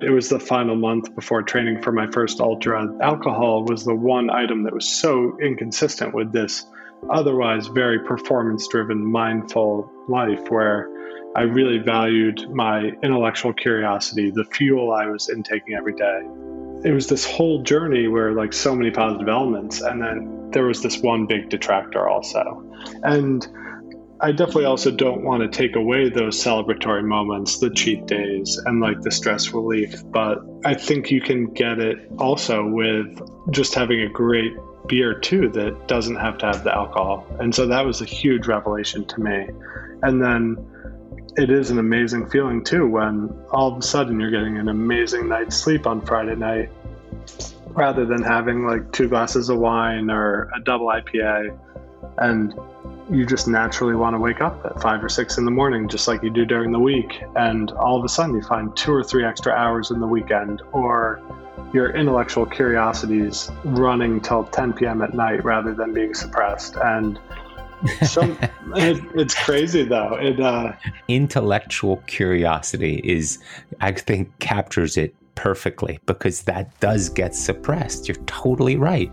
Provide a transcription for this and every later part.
it was the final month before training for my first ultra. Alcohol was the one item that was so inconsistent with this otherwise very performance driven, mindful life where I really valued my intellectual curiosity, the fuel I was intaking every day. It was this whole journey where, like, so many positive elements, and then there was this one big detractor also. And I definitely also don't want to take away those celebratory moments, the cheat days, and like the stress relief. But I think you can get it also with just having a great beer too that doesn't have to have the alcohol. And so that was a huge revelation to me. And then it is an amazing feeling too when all of a sudden you're getting an amazing night's sleep on Friday night rather than having like two glasses of wine or a double IPA. And you just naturally want to wake up at five or six in the morning, just like you do during the week. And all of a sudden, you find two or three extra hours in the weekend, or your intellectual curiosities running till 10 p.m. at night rather than being suppressed. And some, it, it's crazy though. It uh, intellectual curiosity is, I think, captures it perfectly because that does get suppressed. You're totally right.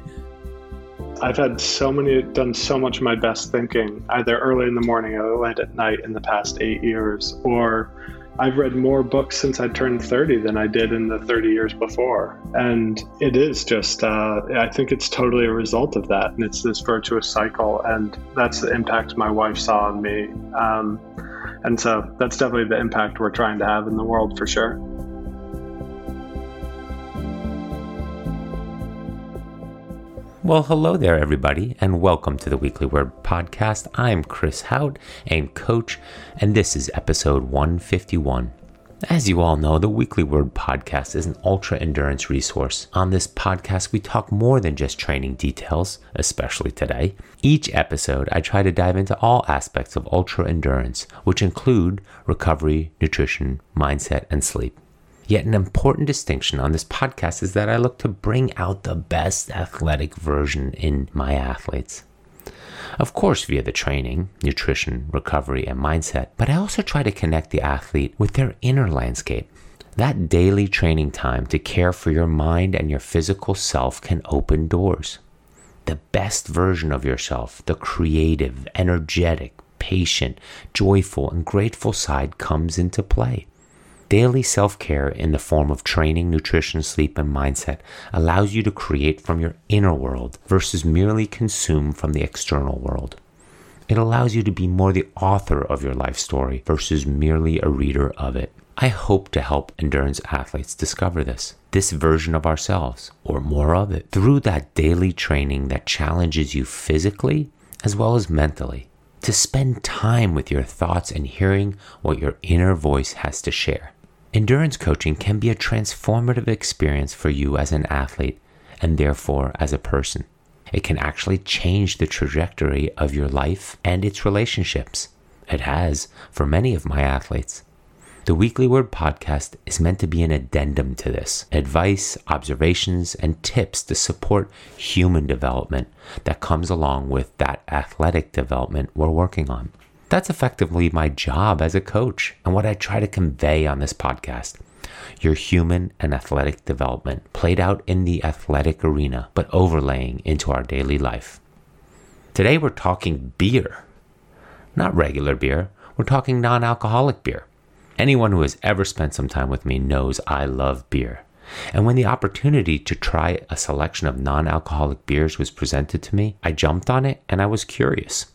I've had so many, done so much of my best thinking either early in the morning or late at night in the past eight years, or I've read more books since I turned 30 than I did in the 30 years before. And it is just, uh, I think it's totally a result of that. And it's this virtuous cycle. And that's the impact my wife saw on me. Um, and so that's definitely the impact we're trying to have in the world for sure. Well, hello there, everybody, and welcome to the Weekly Word Podcast. I'm Chris Hauth, a coach, and this is episode 151. As you all know, the Weekly Word Podcast is an ultra endurance resource. On this podcast, we talk more than just training details, especially today. Each episode, I try to dive into all aspects of ultra endurance, which include recovery, nutrition, mindset, and sleep. Yet, an important distinction on this podcast is that I look to bring out the best athletic version in my athletes. Of course, via the training, nutrition, recovery, and mindset, but I also try to connect the athlete with their inner landscape. That daily training time to care for your mind and your physical self can open doors. The best version of yourself, the creative, energetic, patient, joyful, and grateful side comes into play. Daily self care in the form of training, nutrition, sleep, and mindset allows you to create from your inner world versus merely consume from the external world. It allows you to be more the author of your life story versus merely a reader of it. I hope to help endurance athletes discover this, this version of ourselves, or more of it, through that daily training that challenges you physically as well as mentally. To spend time with your thoughts and hearing what your inner voice has to share. Endurance coaching can be a transformative experience for you as an athlete and therefore as a person. It can actually change the trajectory of your life and its relationships. It has for many of my athletes. The Weekly Word podcast is meant to be an addendum to this advice, observations, and tips to support human development that comes along with that athletic development we're working on. That's effectively my job as a coach and what I try to convey on this podcast. Your human and athletic development played out in the athletic arena, but overlaying into our daily life. Today we're talking beer. Not regular beer, we're talking non alcoholic beer. Anyone who has ever spent some time with me knows I love beer. And when the opportunity to try a selection of non alcoholic beers was presented to me, I jumped on it and I was curious.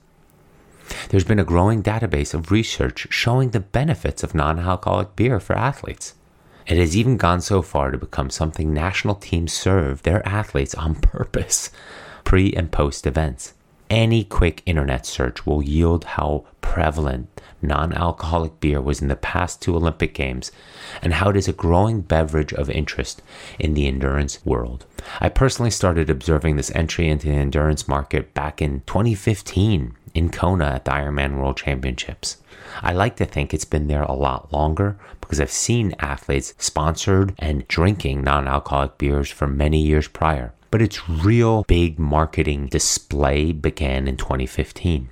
There's been a growing database of research showing the benefits of non alcoholic beer for athletes. It has even gone so far to become something national teams serve their athletes on purpose, pre and post events. Any quick internet search will yield how prevalent non alcoholic beer was in the past two Olympic Games and how it is a growing beverage of interest in the endurance world. I personally started observing this entry into the endurance market back in 2015 in Kona at the Ironman World Championships. I like to think it's been there a lot longer because I've seen athletes sponsored and drinking non alcoholic beers for many years prior. But its real big marketing display began in 2015.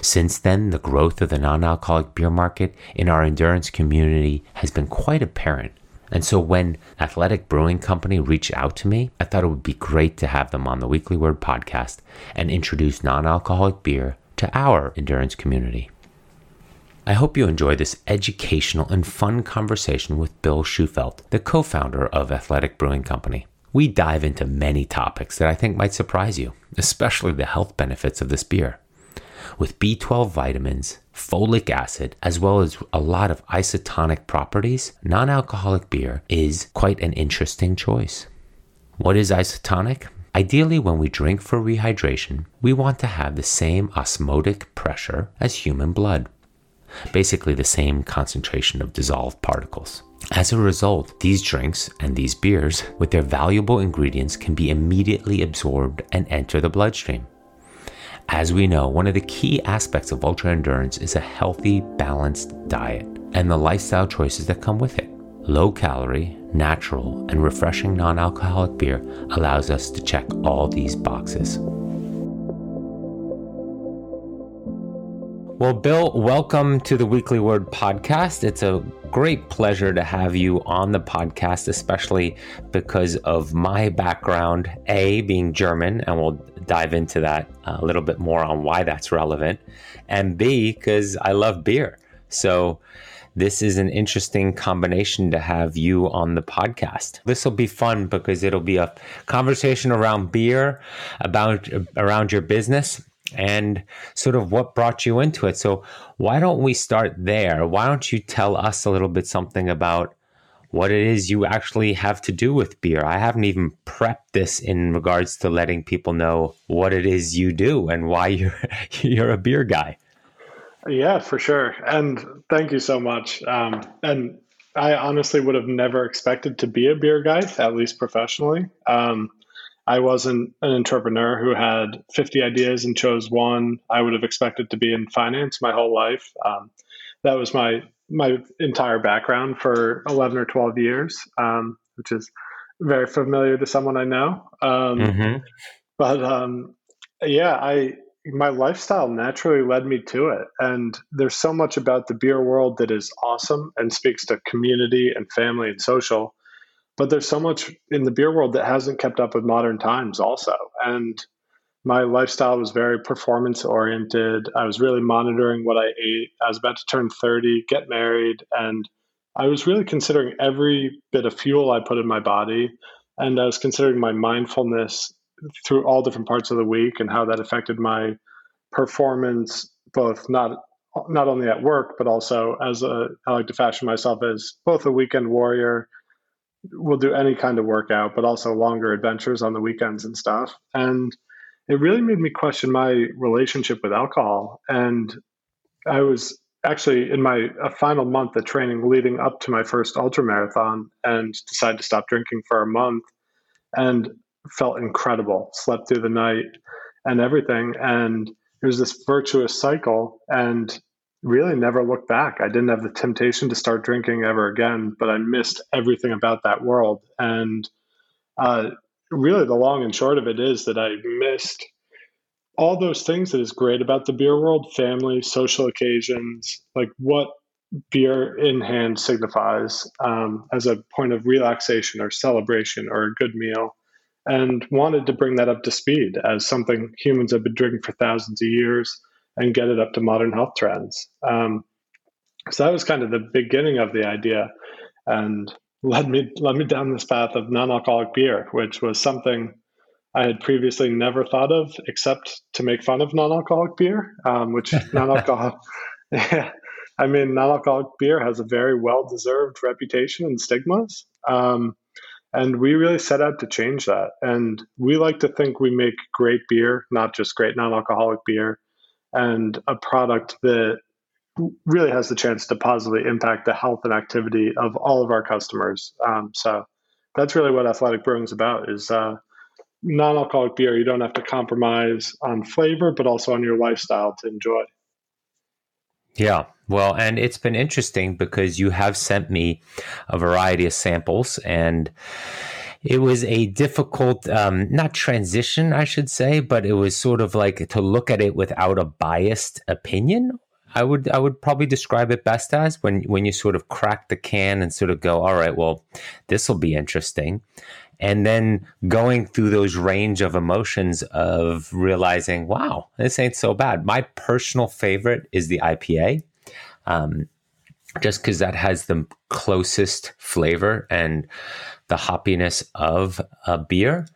Since then, the growth of the non alcoholic beer market in our endurance community has been quite apparent. And so when Athletic Brewing Company reached out to me, I thought it would be great to have them on the Weekly Word podcast and introduce non alcoholic beer to our endurance community. I hope you enjoy this educational and fun conversation with Bill Shufelt, the co founder of Athletic Brewing Company. We dive into many topics that I think might surprise you, especially the health benefits of this beer. With B12 vitamins, folic acid, as well as a lot of isotonic properties, non alcoholic beer is quite an interesting choice. What is isotonic? Ideally, when we drink for rehydration, we want to have the same osmotic pressure as human blood basically the same concentration of dissolved particles. As a result, these drinks and these beers, with their valuable ingredients, can be immediately absorbed and enter the bloodstream. As we know, one of the key aspects of ultra endurance is a healthy, balanced diet and the lifestyle choices that come with it. Low calorie, natural, and refreshing non alcoholic beer allows us to check all these boxes. Well, Bill, welcome to the Weekly Word podcast. It's a great pleasure to have you on the podcast, especially because of my background, A, being German, and we'll dive into that a little bit more on why that's relevant, and B, because I love beer. So, this is an interesting combination to have you on the podcast. This will be fun because it'll be a conversation around beer, about around your business, and sort of what brought you into it. So, why don't we start there? Why don't you tell us a little bit something about what it is you actually have to do with beer? I haven't even prepped this in regards to letting people know what it is you do and why you're you're a beer guy. Yeah, for sure. And thank you so much. Um, and I honestly would have never expected to be a beer guy, at least professionally. Um, I wasn't an entrepreneur who had 50 ideas and chose one. I would have expected to be in finance my whole life. Um, that was my my entire background for 11 or 12 years, um, which is very familiar to someone I know. Um, mm-hmm. But um, yeah, I my lifestyle naturally led me to it, and there's so much about the beer world that is awesome and speaks to community and family and social but there's so much in the beer world that hasn't kept up with modern times also and my lifestyle was very performance oriented i was really monitoring what i ate i was about to turn 30 get married and i was really considering every bit of fuel i put in my body and i was considering my mindfulness through all different parts of the week and how that affected my performance both not not only at work but also as a i like to fashion myself as both a weekend warrior will do any kind of workout, but also longer adventures on the weekends and stuff. And it really made me question my relationship with alcohol. And I was actually in my final month of training leading up to my first ultra marathon and decided to stop drinking for a month and felt incredible slept through the night and everything and it was this virtuous cycle and really never looked back. I didn't have the temptation to start drinking ever again, but I missed everything about that world. And uh, really, the long and short of it is that I missed all those things that is great about the beer world family, social occasions, like what beer in hand signifies um, as a point of relaxation or celebration or a good meal. And wanted to bring that up to speed as something humans have been drinking for thousands of years and get it up to modern health trends. Um, so that was kind of the beginning of the idea, and led me led me down this path of non-alcoholic beer, which was something I had previously never thought of, except to make fun of non-alcoholic beer, um, which non-alcoholic. yeah, I mean, non-alcoholic beer has a very well-deserved reputation and stigmas. Um, and we really set out to change that. And we like to think we make great beer, not just great non alcoholic beer, and a product that really has the chance to positively impact the health and activity of all of our customers. Um, so that's really what athletic brewing is about is uh, non-alcoholic beer. You don't have to compromise on flavor, but also on your lifestyle to enjoy. Yeah, well, and it's been interesting because you have sent me a variety of samples and it was a difficult, um, not transition, I should say, but it was sort of like to look at it without a biased opinion. I would I would probably describe it best as when when you sort of crack the can and sort of go, all right, well, this will be interesting. And then going through those range of emotions of realizing, wow, this ain't so bad. My personal favorite is the IPA. Um, just because that has the closest flavor and the hoppiness of a beer.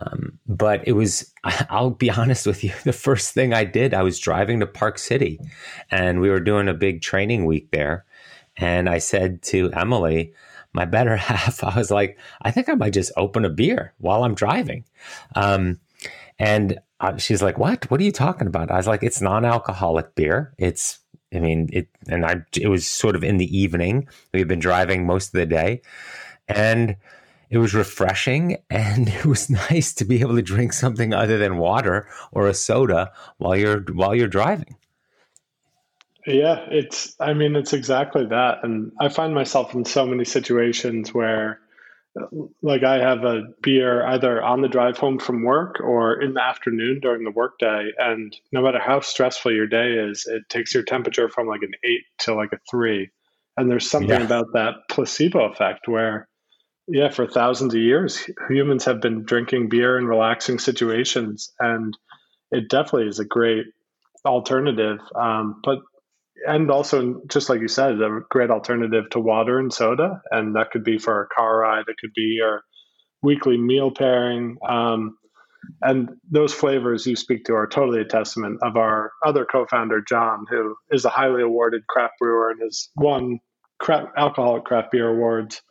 Um, but it was, I'll be honest with you, the first thing I did, I was driving to Park City and we were doing a big training week there. And I said to Emily, my better half, I was like, I think I might just open a beer while I'm driving. Um, and uh, she's like, What? What are you talking about? I was like, It's non alcoholic beer. It's, I mean, it, and I, it was sort of in the evening. We've been driving most of the day. And it was refreshing and it was nice to be able to drink something other than water or a soda while you're while you're driving. Yeah, it's I mean it's exactly that and I find myself in so many situations where like I have a beer either on the drive home from work or in the afternoon during the workday and no matter how stressful your day is it takes your temperature from like an 8 to like a 3 and there's something yeah. about that placebo effect where yeah, for thousands of years, humans have been drinking beer in relaxing situations, and it definitely is a great alternative. Um, but and also, just like you said, a great alternative to water and soda, and that could be for a car ride. It could be your weekly meal pairing. Um, and those flavors you speak to are totally a testament of our other co-founder John, who is a highly awarded craft brewer and has won craft, alcoholic craft beer awards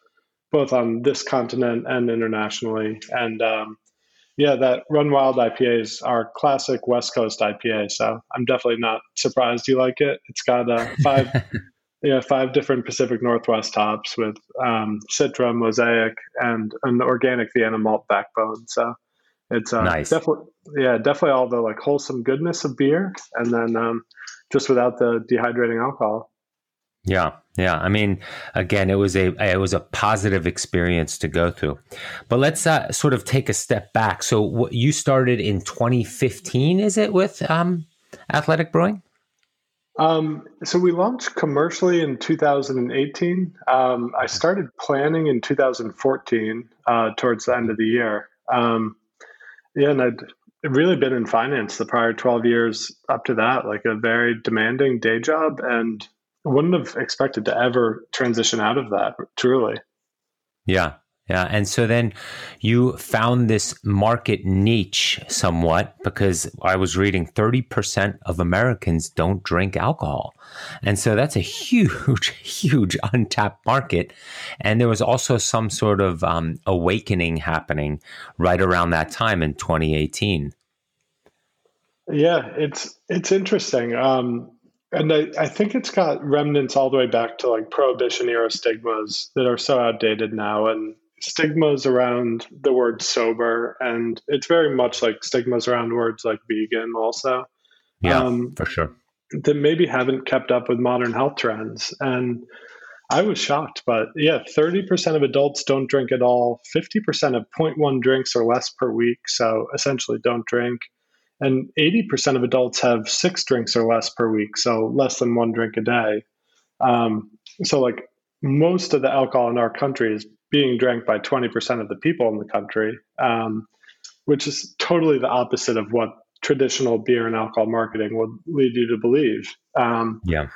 both on this continent and internationally. And um, yeah, that Run Wild IPA is our classic West Coast IPA. So I'm definitely not surprised you like it. It's got uh, five, yeah, five different Pacific Northwest hops with um, Citra, Mosaic, and an organic Vienna malt backbone. So it's uh, nice. definitely, yeah, definitely all the like wholesome goodness of beer, and then um, just without the dehydrating alcohol. Yeah, yeah. I mean, again, it was a it was a positive experience to go through. But let's uh, sort of take a step back. So what you started in 2015, is it, with um, Athletic Brewing? Um, so we launched commercially in 2018. Um, I started planning in 2014, uh, towards the end of the year. Um, yeah, and I'd really been in finance the prior 12 years up to that, like a very demanding day job and wouldn't have expected to ever transition out of that truly. Yeah yeah. And so then you found this market niche somewhat because i was reading 30% of americans don't drink alcohol. And so that's a huge huge untapped market. And there was also some sort of um, awakening happening right around that time in 2018 yeah it's it's interesting. Um, and I, I think it's got remnants all the way back to like prohibition era stigmas that are so outdated now and stigmas around the word sober and it's very much like stigmas around words like vegan also. Yeah um, for sure. that maybe haven't kept up with modern health trends and i was shocked but yeah 30% of adults don't drink at all 50% of 0.1 drinks or less per week so essentially don't drink and 80% of adults have six drinks or less per week, so less than one drink a day. Um, so, like most of the alcohol in our country is being drank by 20% of the people in the country, um, which is totally the opposite of what traditional beer and alcohol marketing would lead you to believe. Um, yeah.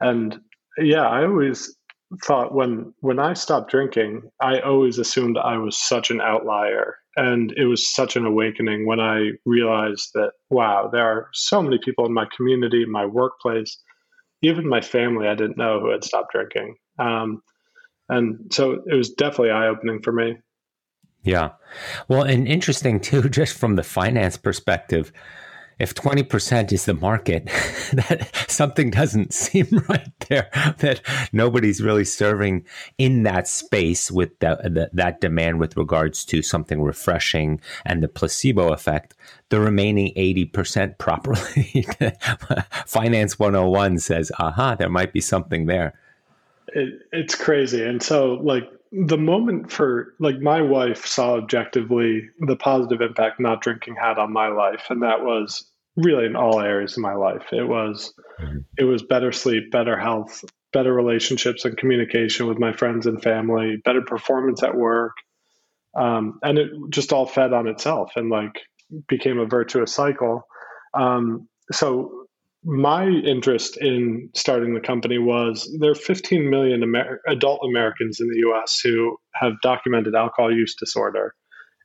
And yeah, I always thought when when I stopped drinking, I always assumed I was such an outlier and it was such an awakening when I realized that, wow, there are so many people in my community, my workplace, even my family I didn't know who had stopped drinking. Um, and so it was definitely eye opening for me. Yeah. Well, and interesting too, just from the finance perspective, if 20% is the market, that something doesn't seem right there, that nobody's really serving in that space with the, the, that demand with regards to something refreshing and the placebo effect. The remaining 80% properly, Finance 101 says, aha, there might be something there. It, it's crazy. And so, like, the moment for like my wife saw objectively the positive impact not drinking had on my life and that was really in all areas of my life. It was mm-hmm. it was better sleep, better health, better relationships and communication with my friends and family, better performance at work, um, and it just all fed on itself and like became a virtuous cycle. Um, so my interest in starting the company was there are 15 million Amer- adult Americans in the U.S. who have documented alcohol use disorder.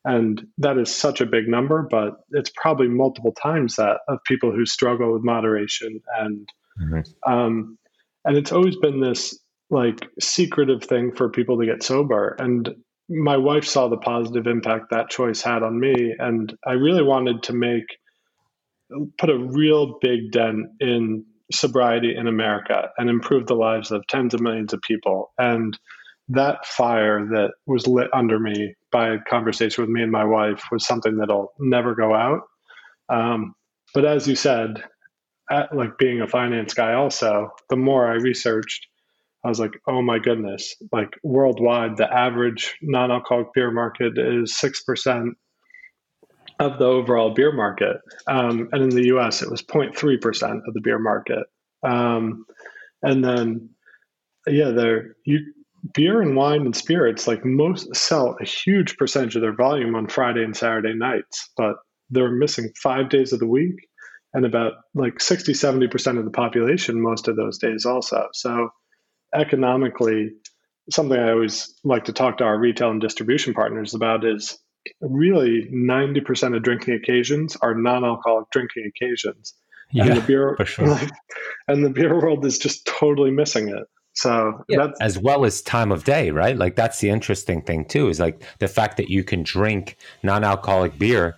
And that is such a big number, but it's probably multiple times that of people who struggle with moderation. And mm-hmm. um, and it's always been this like secretive thing for people to get sober. And my wife saw the positive impact that choice had on me, and I really wanted to make put a real big dent in sobriety in America and improve the lives of tens of millions of people. And that fire that was lit under me by conversation with me and my wife was something that'll never go out. Um, but as you said, at, like being a finance guy, also, the more I researched, I was like, oh my goodness, like worldwide, the average non alcoholic beer market is 6% of the overall beer market. Um, and in the US, it was 0.3% of the beer market. Um, and then, yeah, there, you, beer and wine and spirits like most sell a huge percentage of their volume on Friday and Saturday nights, but they're missing five days of the week and about like 60 70% of the population most of those days also. So economically, something I always like to talk to our retail and distribution partners about is really 90% of drinking occasions are non-alcoholic drinking occasions. Yeah, and the beer, for sure. Like, and the beer world is just totally missing it. So yeah, as well as time of day, right? Like that's the interesting thing too, is like the fact that you can drink non-alcoholic beer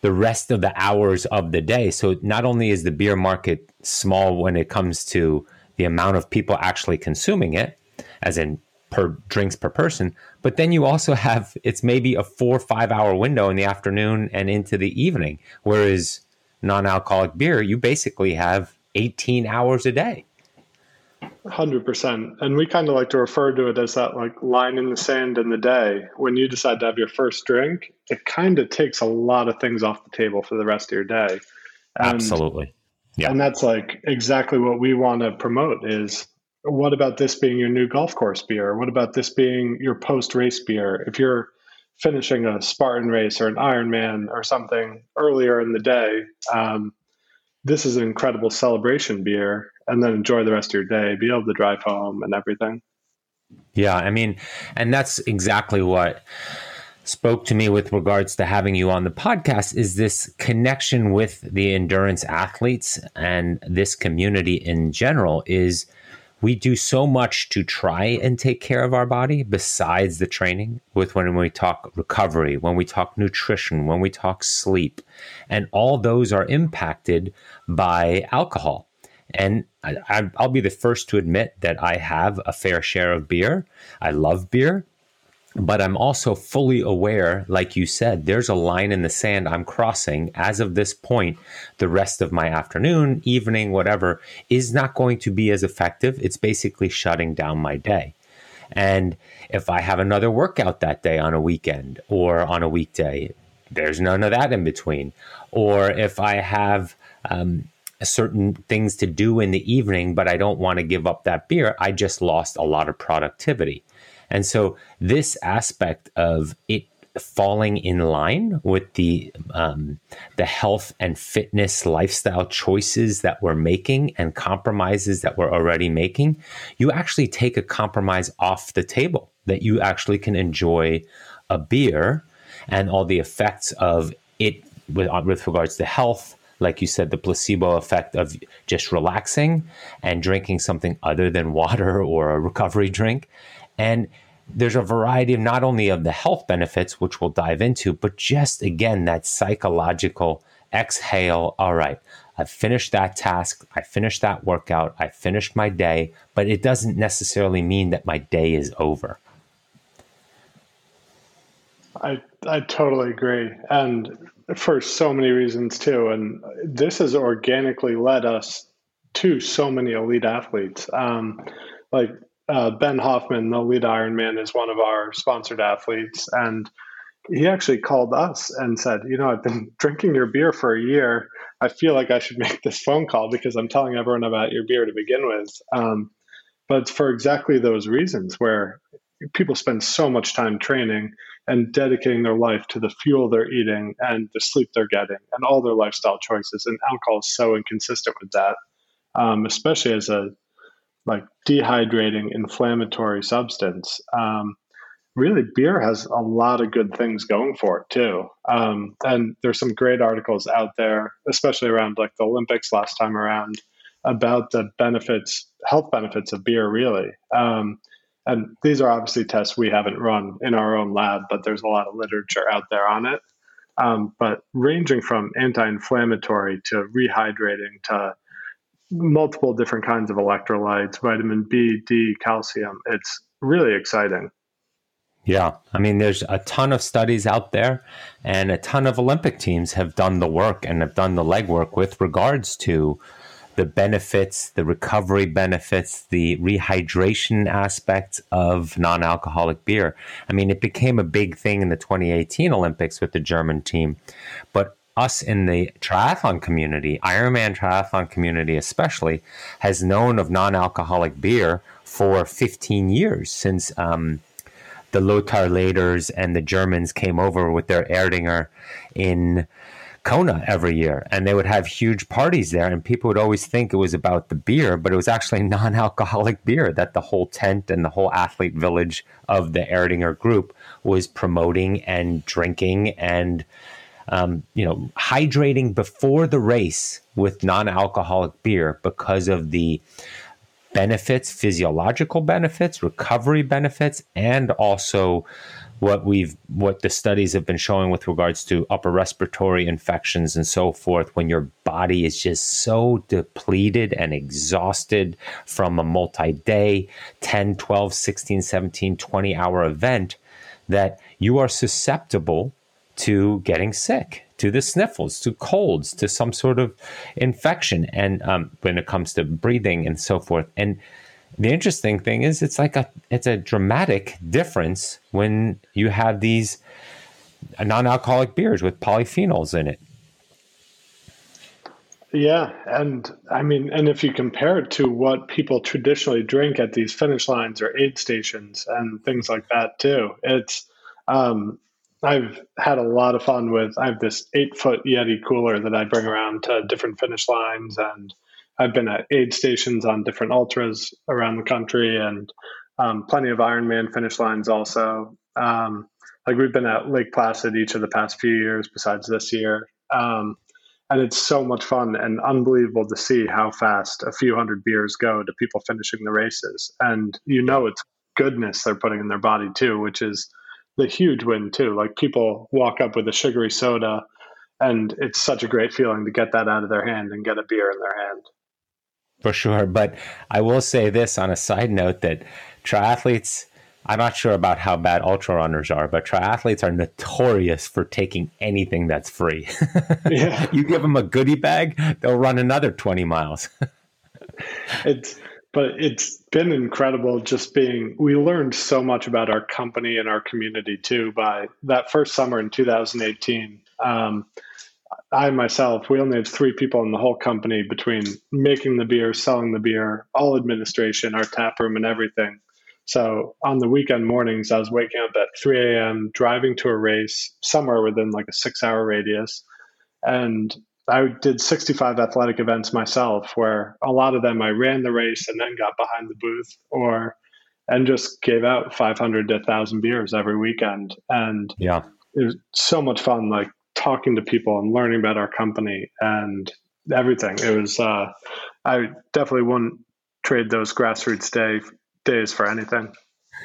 the rest of the hours of the day. So not only is the beer market small when it comes to the amount of people actually consuming it, as in per drinks per person, but then you also have it's maybe a four or five hour window in the afternoon and into the evening. Whereas non-alcoholic beer, you basically have 18 hours a day. Hundred percent, and we kind of like to refer to it as that like line in the sand in the day. When you decide to have your first drink, it kind of takes a lot of things off the table for the rest of your day. And, Absolutely, yeah, and that's like exactly what we want to promote. Is what about this being your new golf course beer? What about this being your post race beer? If you're finishing a Spartan race or an Ironman or something earlier in the day, um, this is an incredible celebration beer and then enjoy the rest of your day, be able to drive home and everything. Yeah, I mean, and that's exactly what spoke to me with regards to having you on the podcast is this connection with the endurance athletes and this community in general is we do so much to try and take care of our body besides the training with when we talk recovery when we talk nutrition when we talk sleep. And all those are impacted by alcohol. And I, will be the first to admit that I have a fair share of beer. I love beer, but I'm also fully aware, like you said, there's a line in the sand I'm crossing. As of this point, the rest of my afternoon, evening, whatever, is not going to be as effective. It's basically shutting down my day. And if I have another workout that day on a weekend or on a weekday, there's none of that in between. Or if I have, um, certain things to do in the evening, but I don't want to give up that beer, I just lost a lot of productivity. And so, this aspect of it falling in line with the um, the health and fitness lifestyle choices that we're making and compromises that we're already making, you actually take a compromise off the table that you actually can enjoy a beer and all the effects of it with, with regards to health like you said, the placebo effect of just relaxing and drinking something other than water or a recovery drink. And there's a variety of not only of the health benefits, which we'll dive into, but just again, that psychological exhale. All right, I finished that task. I finished that workout. I finished my day, but it doesn't necessarily mean that my day is over. I I totally agree, and for so many reasons too. And this has organically led us to so many elite athletes. Um, like uh, Ben Hoffman, the lead Ironman, is one of our sponsored athletes, and he actually called us and said, You know, I've been drinking your beer for a year. I feel like I should make this phone call because I'm telling everyone about your beer to begin with. Um, but for exactly those reasons, where people spend so much time training and dedicating their life to the fuel they're eating and the sleep they're getting and all their lifestyle choices. And alcohol is so inconsistent with that, um, especially as a like dehydrating inflammatory substance. Um, really, beer has a lot of good things going for it too. Um, and there's some great articles out there, especially around like the Olympics last time around, about the benefits, health benefits of beer. Really. Um, and these are obviously tests we haven't run in our own lab, but there's a lot of literature out there on it. Um, but ranging from anti-inflammatory to rehydrating to multiple different kinds of electrolytes, vitamin B, D, calcium. It's really exciting. Yeah, I mean, there's a ton of studies out there, and a ton of Olympic teams have done the work and have done the legwork with regards to the benefits, the recovery benefits, the rehydration aspects of non alcoholic beer. I mean, it became a big thing in the 2018 Olympics with the German team, but us in the triathlon community, Ironman triathlon community especially, has known of non alcoholic beer for 15 years since. Um, the Lothar Leders and the Germans came over with their Erdinger in Kona every year, and they would have huge parties there, and people would always think it was about the beer, but it was actually non-alcoholic beer that the whole tent and the whole athlete village of the Erdinger group was promoting and drinking and um, you know hydrating before the race with non-alcoholic beer because of the benefits, physiological benefits, recovery benefits, and also what we've what the studies have been showing with regards to upper respiratory infections and so forth when your body is just so depleted and exhausted from a multi-day 10 12 16 17 20 hour event that you are susceptible to getting sick to the sniffles to colds to some sort of infection. And um, when it comes to breathing and so forth. And the interesting thing is it's like a it's a dramatic difference when you have these non-alcoholic beers with polyphenols in it. Yeah and i mean and if you compare it to what people traditionally drink at these finish lines or aid stations and things like that too it's um, I've had a lot of fun with. I have this eight foot Yeti cooler that I bring around to different finish lines, and I've been at aid stations on different ultras around the country and um, plenty of Ironman finish lines also. Um, like we've been at Lake Placid each of the past few years, besides this year. Um, and it's so much fun and unbelievable to see how fast a few hundred beers go to people finishing the races. And you know it's goodness they're putting in their body too, which is the huge win too. Like people walk up with a sugary soda and it's such a great feeling to get that out of their hand and get a beer in their hand for sure. But I will say this on a side note that triathletes, I'm not sure about how bad ultra runners are, but triathletes are notorious for taking anything that's free. Yeah. you give them a goodie bag, they'll run another 20 miles. it's but it's been incredible just being we learned so much about our company and our community too by that first summer in 2018 um, I myself, we only have three people in the whole company between making the beer, selling the beer, all administration, our tap room, and everything. So on the weekend mornings, I was waking up at 3 a.m., driving to a race somewhere within like a six hour radius. And I did 65 athletic events myself, where a lot of them I ran the race and then got behind the booth or and just gave out 500 to 1,000 beers every weekend. And yeah, it was so much fun. Like talking to people and learning about our company and everything. It was uh, I definitely wouldn't trade those grassroots day days for anything.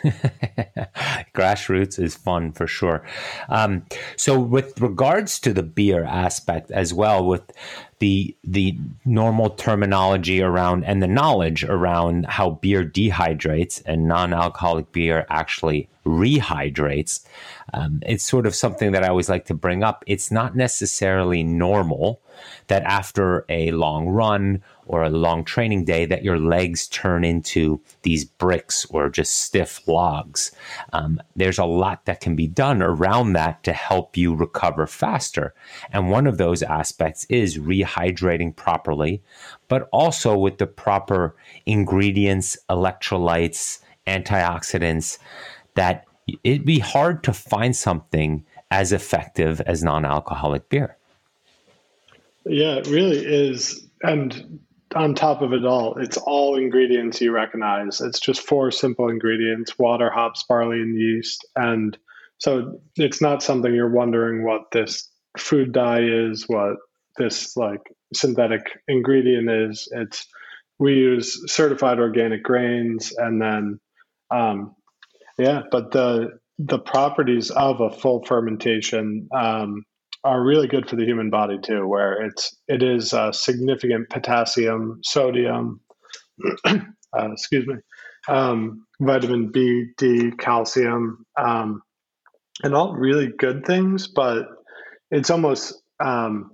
grassroots is fun for sure. Um, so, with regards to the beer aspect as well, with the the normal terminology around and the knowledge around how beer dehydrates and non-alcoholic beer actually rehydrates um, it's sort of something that i always like to bring up it's not necessarily normal that after a long run or a long training day that your legs turn into these bricks or just stiff logs. Um, there's a lot that can be done around that to help you recover faster. And one of those aspects is rehydrating properly, but also with the proper ingredients, electrolytes, antioxidants that it'd be hard to find something as effective as non-alcoholic beer. Yeah, it really is. And on top of it all, it's all ingredients you recognize. It's just four simple ingredients water, hops, barley, and yeast. And so it's not something you're wondering what this food dye is, what this like synthetic ingredient is. It's we use certified organic grains and then um, yeah, but the the properties of a full fermentation um, are really good for the human body too, where it's it is uh, significant potassium, sodium, uh, excuse me, um, vitamin B, D, calcium, um, and all really good things. But it's almost um,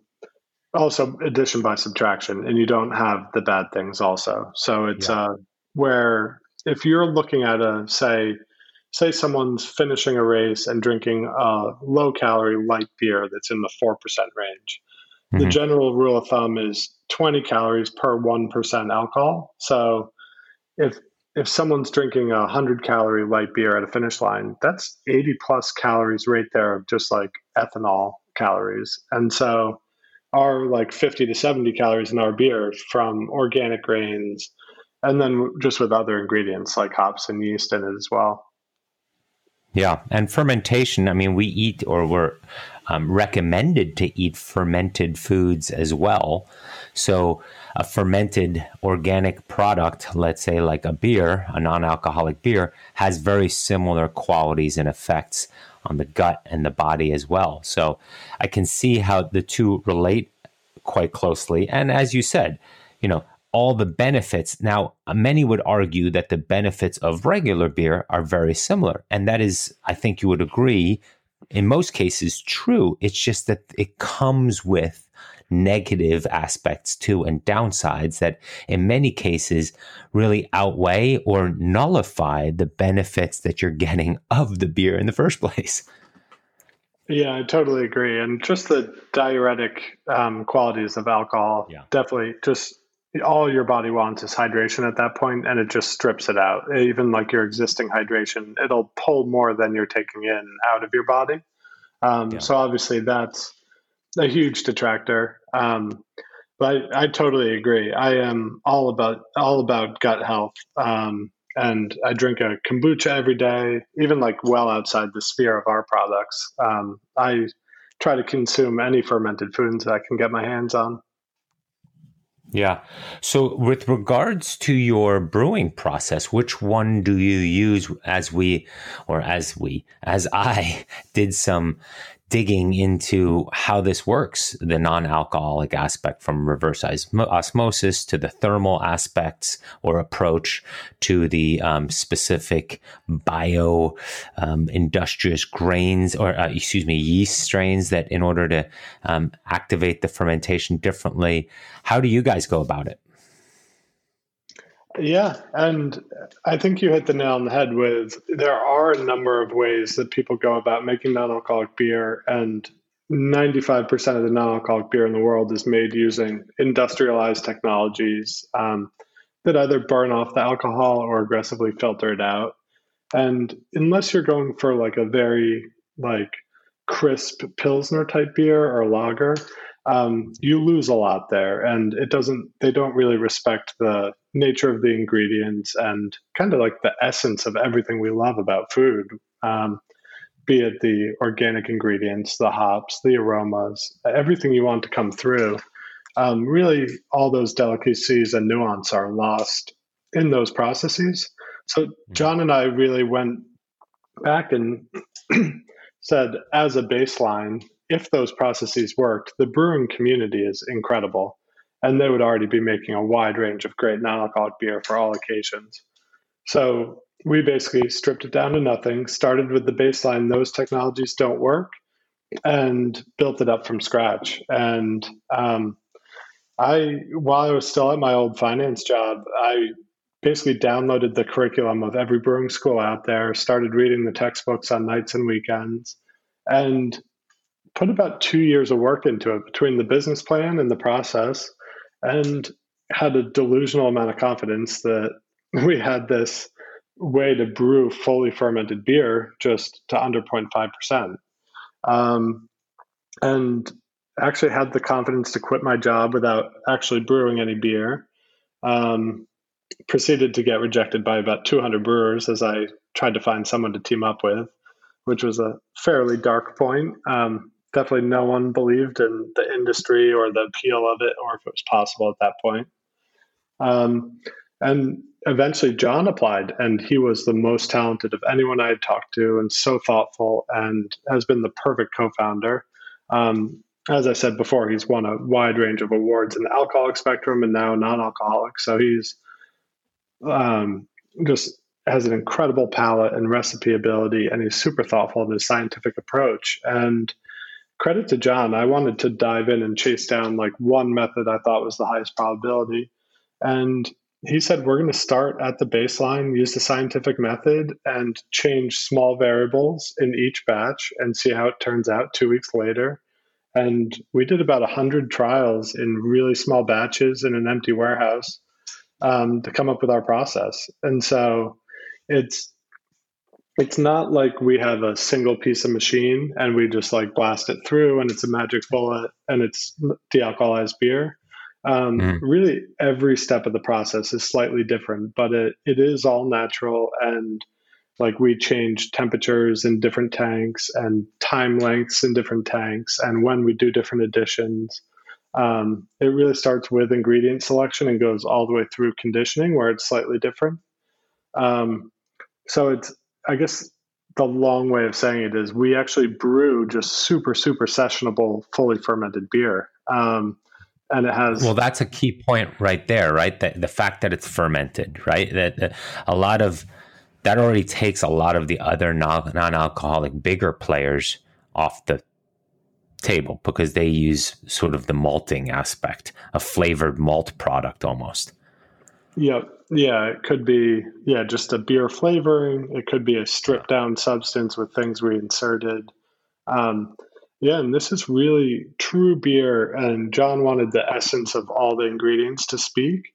also addition by subtraction, and you don't have the bad things also. So it's yeah. uh, where if you're looking at a say say someone's finishing a race and drinking a low calorie light beer that's in the 4% range. Mm-hmm. The general rule of thumb is 20 calories per 1% alcohol. So if if someone's drinking a 100 calorie light beer at a finish line, that's 80 plus calories right there of just like ethanol calories. And so our like 50 to 70 calories in our beer from organic grains and then just with other ingredients like hops and yeast in it as well. Yeah, and fermentation. I mean, we eat or we're um, recommended to eat fermented foods as well. So, a fermented organic product, let's say like a beer, a non alcoholic beer, has very similar qualities and effects on the gut and the body as well. So, I can see how the two relate quite closely. And as you said, you know, all the benefits. Now, many would argue that the benefits of regular beer are very similar. And that is, I think you would agree, in most cases true. It's just that it comes with negative aspects too and downsides that in many cases really outweigh or nullify the benefits that you're getting of the beer in the first place. Yeah, I totally agree. And just the diuretic um, qualities of alcohol yeah. definitely just all your body wants is hydration at that point and it just strips it out. Even like your existing hydration it'll pull more than you're taking in out of your body. Um, yeah. so obviously that's a huge detractor. Um, but I, I, totally agree. I am all about all about gut health. Um, and i drink a kombucha every day even like well outside the sphere of our products. Um, i try to consume any fermented foods that i can get my hands on yeah. So, with regards to your brewing process, which one do you use as we, or as we, as I did some digging into how this works the non alcoholic aspect from reverse osmosis to the thermal aspects or approach to the um, specific bio um, industrious grains or, uh, excuse me, yeast strains that in order to um, activate the fermentation differently. How do you guys go about it? Yeah, and I think you hit the nail on the head with there are a number of ways that people go about making non alcoholic beer, and 95% of the non alcoholic beer in the world is made using industrialized technologies um, that either burn off the alcohol or aggressively filter it out. And unless you're going for like a very like crisp Pilsner type beer or lager, um, you lose a lot there and it doesn't they don't really respect the nature of the ingredients and kind of like the essence of everything we love about food um, be it the organic ingredients the hops the aromas everything you want to come through um, really all those delicacies and nuance are lost in those processes so mm-hmm. john and i really went back and said as a baseline if those processes worked, the brewing community is incredible. And they would already be making a wide range of great non alcoholic beer for all occasions. So we basically stripped it down to nothing, started with the baseline, those technologies don't work, and built it up from scratch. And um, I, while I was still at my old finance job, I basically downloaded the curriculum of every brewing school out there, started reading the textbooks on nights and weekends, and put about two years of work into it between the business plan and the process, and had a delusional amount of confidence that we had this way to brew fully fermented beer just to under 0.5%. Um, and actually had the confidence to quit my job without actually brewing any beer. Um, proceeded to get rejected by about 200 brewers as I tried to find someone to team up with, which was a fairly dark point. Um, definitely no one believed in the industry or the appeal of it or if it was possible at that point. Um, and eventually John applied, and he was the most talented of anyone I had talked to, and so thoughtful, and has been the perfect co-founder. Um, as I said before, he's won a wide range of awards in the alcoholic spectrum and now non-alcoholic. So he's um, just has an incredible palate and recipe ability, and he's super thoughtful in his scientific approach. And credit to John, I wanted to dive in and chase down like one method I thought was the highest probability. And he said we're going to start at the baseline use the scientific method and change small variables in each batch and see how it turns out two weeks later. And we did about 100 trials in really small batches in an empty warehouse um, to come up with our process. And so it's it's not like we have a single piece of machine and we just like blast it through and it's a magic bullet and it's dealcoholized beer um, mm. Really, every step of the process is slightly different, but it, it is all natural. And like we change temperatures in different tanks and time lengths in different tanks. And when we do different additions, um, it really starts with ingredient selection and goes all the way through conditioning, where it's slightly different. Um, so it's, I guess, the long way of saying it is we actually brew just super, super sessionable, fully fermented beer. Um, and it has well that's a key point right there right? That the fact that it's fermented right? That, that a lot of that already takes a lot of the other non-alcoholic bigger players off the table because they use sort of the malting aspect a flavored malt product almost. Yep yeah it could be yeah just a beer flavoring it could be a stripped down substance with things we inserted um, yeah, and this is really true beer. And John wanted the essence of all the ingredients to speak.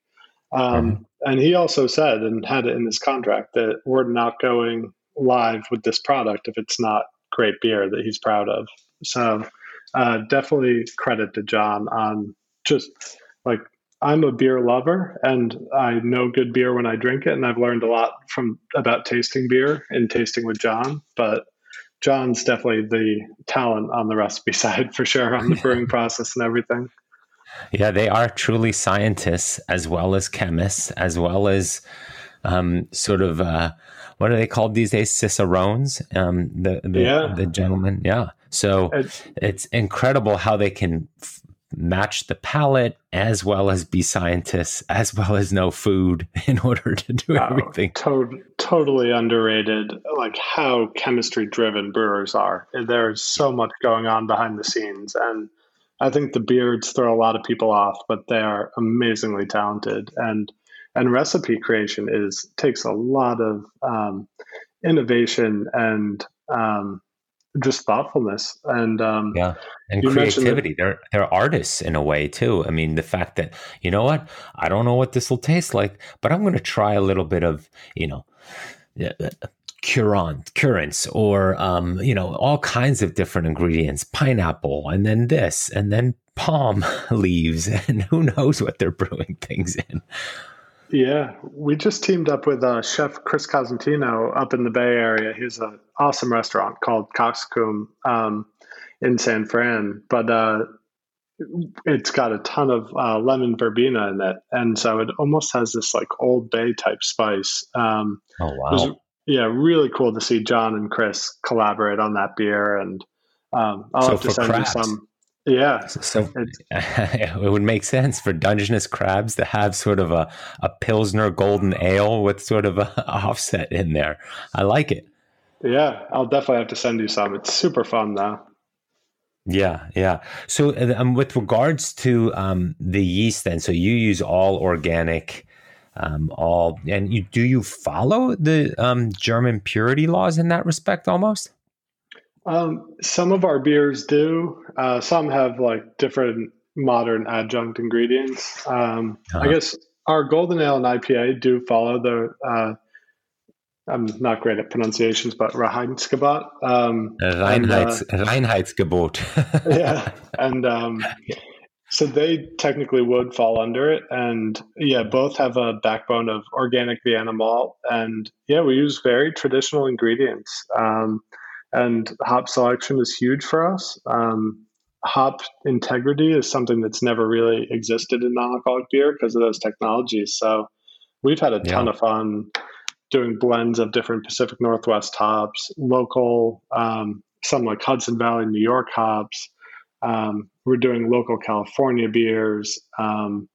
Um, mm-hmm. And he also said and had it in his contract that we're not going live with this product if it's not great beer that he's proud of. So uh, definitely credit to John on just I'm a beer lover and I know good beer when I drink it, and I've learned a lot from about tasting beer and tasting with John. But John's definitely the talent on the recipe side for sure on the brewing process and everything. Yeah, they are truly scientists as well as chemists, as well as um, sort of uh, what are they called these days? Cicerones. Um, the the, yeah. the gentleman. Yeah. So it's, it's incredible how they can f- match the palate as well as be scientists as well as know food in order to do oh, everything. To- totally underrated, like how chemistry driven brewers are. There's so much going on behind the scenes. And I think the beards throw a lot of people off, but they are amazingly talented. And and recipe creation is takes a lot of um, innovation and um, just thoughtfulness and um, yeah and creativity. They're they're artists in a way too. I mean the fact that you know what? I don't know what this will taste like but i'm going to try a little bit of you know curant currants or um, you know all kinds of different ingredients pineapple and then this and then palm leaves and who knows what they're brewing things in yeah, we just teamed up with uh, Chef Chris Cosentino up in the Bay Area. He has an awesome restaurant called Cockscomb um, in San Fran, but uh, it's got a ton of uh, lemon verbena in it, and so it almost has this like Old Bay type spice. Um, oh wow! yeah, really cool to see John and Chris collaborate on that beer, and Um, I'll so have to send crabs. you some. Yeah. So it would make sense for Dungeness crabs to have sort of a, a Pilsner golden ale with sort of a offset in there. I like it. Yeah, I'll definitely have to send you some. It's super fun though. Yeah, yeah. So, um, with regards to um, the yeast, then, so you use all organic, um, all, and you do you follow the um, German purity laws in that respect, almost? Um, some of our beers do. Uh, some have like different modern adjunct ingredients. Um, uh-huh. I guess our golden ale and IPA do follow the uh, I'm not great at pronunciations, but Reinheitsgebot. Um, Reinheits, and, uh, Reinheitsgebot. yeah, and um, so they technically would fall under it, and yeah, both have a backbone of organic Vienna malt, and yeah, we use very traditional ingredients, um, and hop selection is huge for us. Um, hop integrity is something that's never really existed in non-alcoholic beer because of those technologies. So we've had a ton yeah. of fun doing blends of different Pacific Northwest hops, local, um, some like Hudson Valley, New York hops. Um, we're doing local California beers. Um,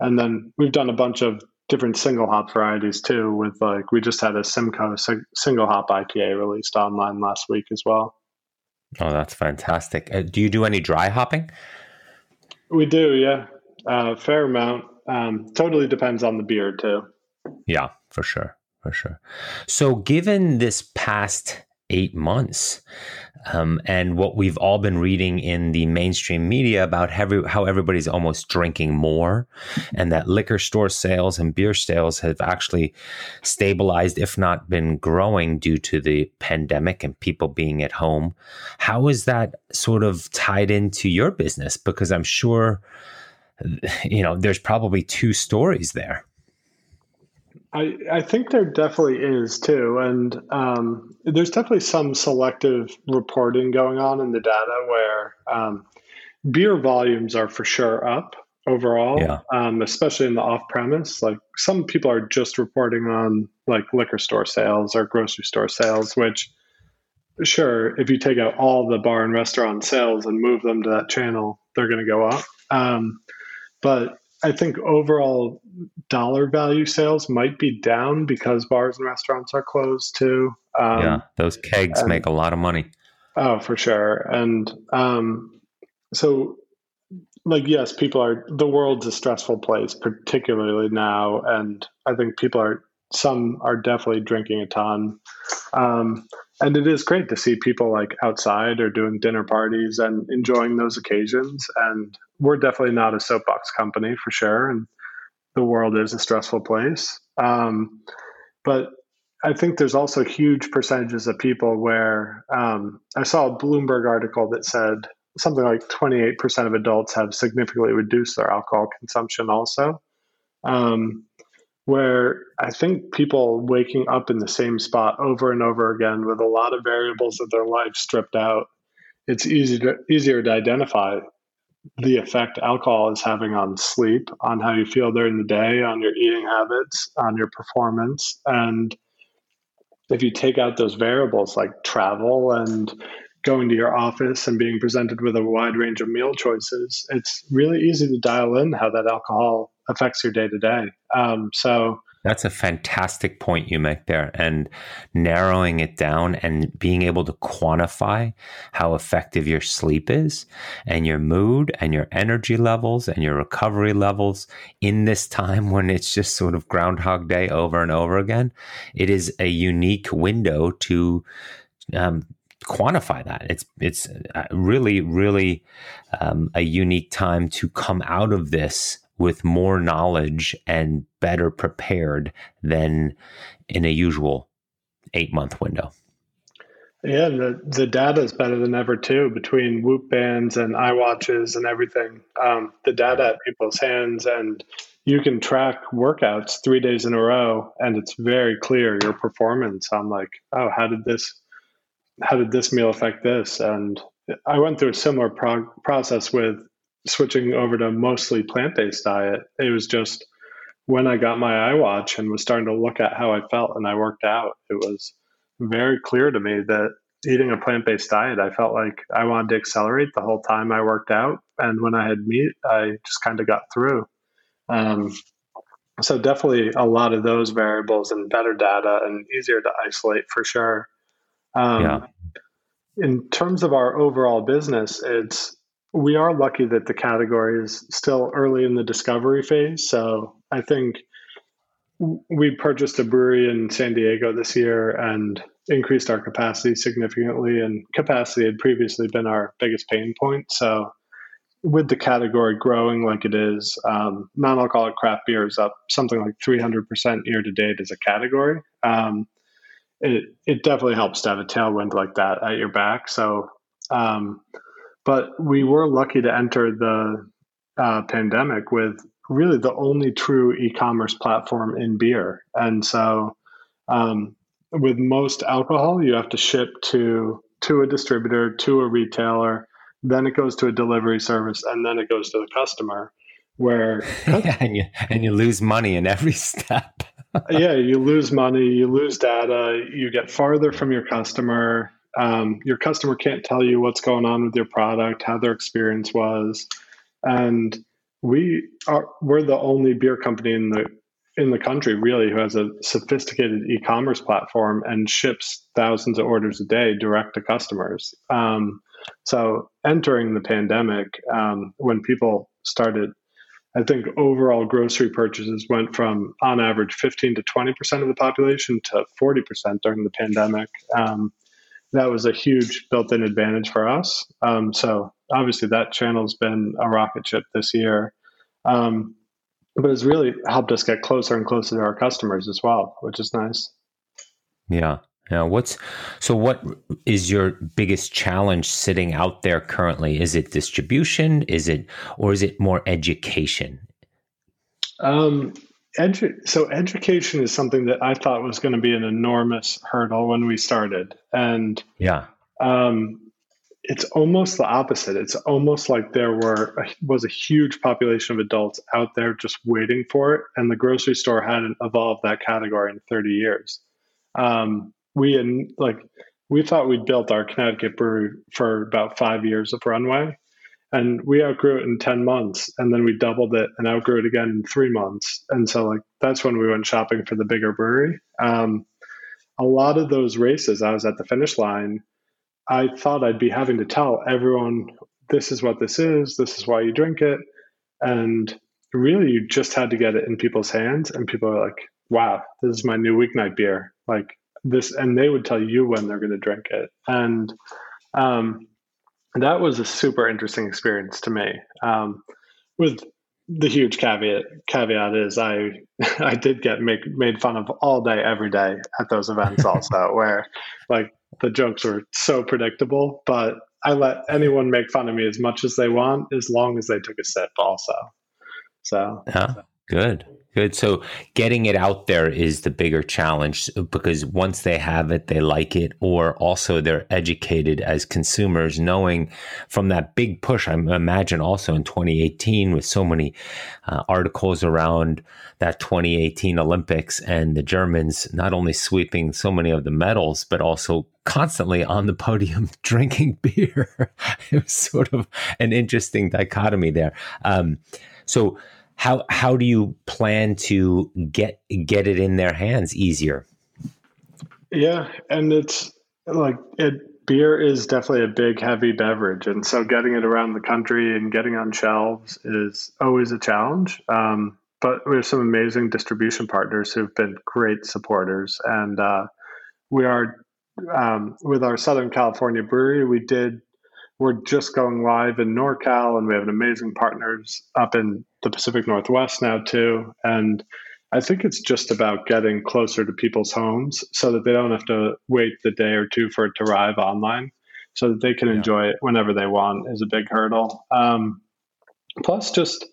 and then we've done a bunch of different single hop varieties too, with like, we just had a Simcoe single hop IPA released online last week as well. Oh, that's fantastic. Uh, do you do any dry hopping? We do, yeah. Uh, fair amount. Um, totally depends on the beer too. Yeah, for sure for sure. So, given this past eight months um, and what we've all been reading in the mainstream media about how, how everybody's almost drinking more and that liquor store sales and beer sales have actually stabilized, if not been growing due to the pandemic and people being at home. How is that sort of tied into your business? Because I'm sure, you know, there's probably two stories there. I, I think there definitely is too. And um, there's definitely some selective reporting going on in the data where um, beer volumes are for sure up overall, yeah. um, especially in the off premise. Like some people are just reporting on like liquor store sales or grocery store sales, which, sure, if you take out all the bar and restaurant sales and move them to that channel, they're going to go up. Um, but I think overall dollar value sales might be down because bars and restaurants are closed too. Um, yeah, those kegs and, make a lot of money. Oh, for sure. And um, so, like, yes, people are, the world's a stressful place, particularly now. And I think people are, some are definitely drinking a ton. Um, and it is great to see people like outside or doing dinner parties and enjoying those occasions. And we're definitely not a soapbox company for sure. And the world is a stressful place. Um, but I think there's also huge percentages of people where um, I saw a Bloomberg article that said something like 28% of adults have significantly reduced their alcohol consumption also. Um, where I think people waking up in the same spot over and over again with a lot of variables of their life stripped out, it's easy to, easier to identify the effect alcohol is having on sleep, on how you feel during the day, on your eating habits, on your performance. And if you take out those variables like travel and going to your office and being presented with a wide range of meal choices, it's really easy to dial in how that alcohol affects your day to day. So that's a fantastic point you make there. And narrowing it down and being able to quantify how effective your sleep is and your mood and your energy levels and your recovery levels in this time when it's just sort of Groundhog Day over and over again. It is a unique window to um, quantify that. It's it's uh, really really um, a unique time to come out of this with more knowledge and better prepared than in a usual eight month window. Yeah, the the data is better than ever too. Between Whoop bands and iWatches and everything, um, the data at people's hands, and you can track workouts three days in a row, and it's very clear your performance. I'm like, oh, how did this how did this meal affect this? And I went through a similar prog- process with switching over to mostly plant based diet. It was just when I got my iWatch and was starting to look at how I felt and I worked out, it was very clear to me that eating a plant based diet. I felt like I wanted to accelerate the whole time I worked out. And when I had meat, I just kind of got through. Um, so, definitely a lot of those variables and better data and easier to isolate for sure. Um, yeah. In terms of our overall business, it's we are lucky that the category is still early in the discovery phase. So I think we purchased a brewery in San Diego this year and increased our capacity significantly. And capacity had previously been our biggest pain point. So with the category growing like it is, um, non-alcoholic craft beer is up something like 300% year to date as a category. Um, it, it definitely helps to have a tailwind like that at your back. So um, but we were lucky to enter the uh, pandemic with really the only true e-commerce platform in beer, and so um, with most alcohol, you have to ship to to a distributor, to a retailer, then it goes to a delivery service, and then it goes to the customer. Where and you and you lose money in every step. yeah, you lose money, you lose data, you get farther from your customer. Um, your customer can't tell you what's going on with your product, how their experience was, and we are we're the only beer company in the in the country really who has a sophisticated e-commerce platform and ships thousands of orders a day direct to customers. Um, so entering the pandemic, um, when people started, I think overall grocery purchases went from on average 15 to 20 percent of the population to 40 percent during the pandemic. Um, that was a huge built-in advantage for us. Um, so obviously that channel's been a rocket ship this year, um, but it's really helped us get closer and closer to our customers as well, which is nice. Yeah. Yeah. What's so? What is your biggest challenge sitting out there currently? Is it distribution? Is it or is it more education? Um, Edu- so education is something that I thought was going to be an enormous hurdle when we started, and yeah, um, it's almost the opposite. It's almost like there were was a huge population of adults out there just waiting for it, and the grocery store hadn't evolved that category in thirty years. Um, we had like we thought we'd built our Connecticut brewery for about five years of runway, and we outgrew it in 10 months and then we doubled it and outgrew it again in three months. And so like that's when we went shopping for the bigger brewery. Um, a lot of those races i was at the finish line i thought i'd be having to tell everyone this is what this is this is why you drink it. And really you just had to get it in people's hands and people are like wow this is my new weeknight beer. Like this and they would tell you when they're going to drink it. And um, that was a super interesting experience to me. Um, with the huge caveat caveat is I I did get make, made fun of all day every day at those events also where like the jokes were so predictable but I let anyone make fun of me as much as they want as long as they took a sip also so yeah good Good. So getting it out there is the bigger challenge because once they have it, they like it, or also they're educated as consumers, knowing from that big push. I imagine also in 2018 with so many uh, articles around that 2018 Olympics and the Germans not only sweeping so many of the medals, but also constantly on the podium drinking beer. it was sort of an interesting dichotomy there. Um, so, how how do you plan to get get it in their hands easier? Yeah, and it's like it beer is definitely a big heavy beverage and so getting it around the country and getting on shelves is always a challenge um, but we have some amazing distribution partners who've been great supporters and uh, we are um, with our southern california brewery we did we're just going live in NorCal, and we have amazing partners up in the Pacific Northwest now too. And I think it's just about getting closer to people's homes so that they don't have to wait the day or two for it to arrive online, so that they can yeah. enjoy it whenever they want is a big hurdle. Um, plus, just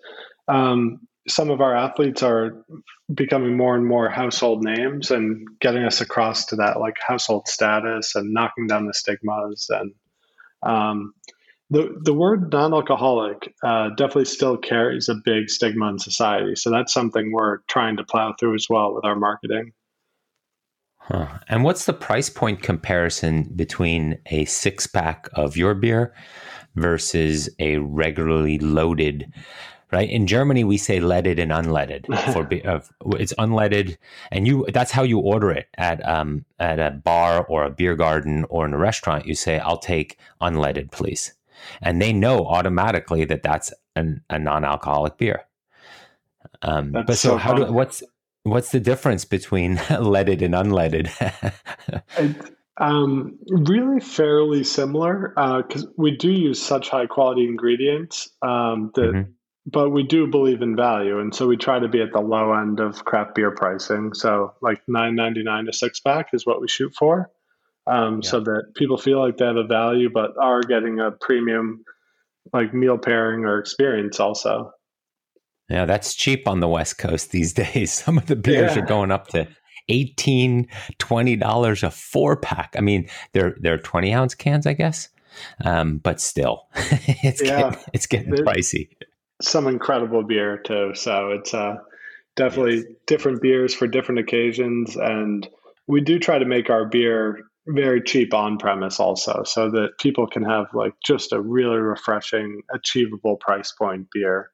um, some of our athletes are becoming more and more household names and getting us across to that like household status and knocking down the stigmas and um, the the word non-alcoholic uh, definitely still carries a big stigma in society, so that's something we're trying to plow through as well with our marketing. Huh. And what's the price point comparison between a six pack of your beer versus a regularly loaded? Right in Germany, we say leaded and unleaded for uh, it's unleaded, and you that's how you order it at um, at a bar or a beer garden or in a restaurant. You say, "I'll take unleaded, please," and they know automatically that that's an, a non-alcoholic beer. Um, but so, so how do what's What's the difference between leaded and unleaded? it, um, really fairly similar because uh, we do use such high quality ingredients um, that, mm-hmm. but we do believe in value, and so we try to be at the low end of craft beer pricing. So like nine ninety nine a six pack is what we shoot for, um, yeah. so that people feel like they have a value, but are getting a premium like meal pairing or experience also. Yeah, that's cheap on the West Coast these days. Some of the beers yeah. are going up to 18 $20 a four pack. I mean, they're they're 20 ounce cans, I guess. Um, but still, it's yeah. getting, it's getting There's pricey. Some incredible beer too. So it's uh, definitely yes. different beers for different occasions, and we do try to make our beer very cheap on premise also, so that people can have like just a really refreshing, achievable price point beer.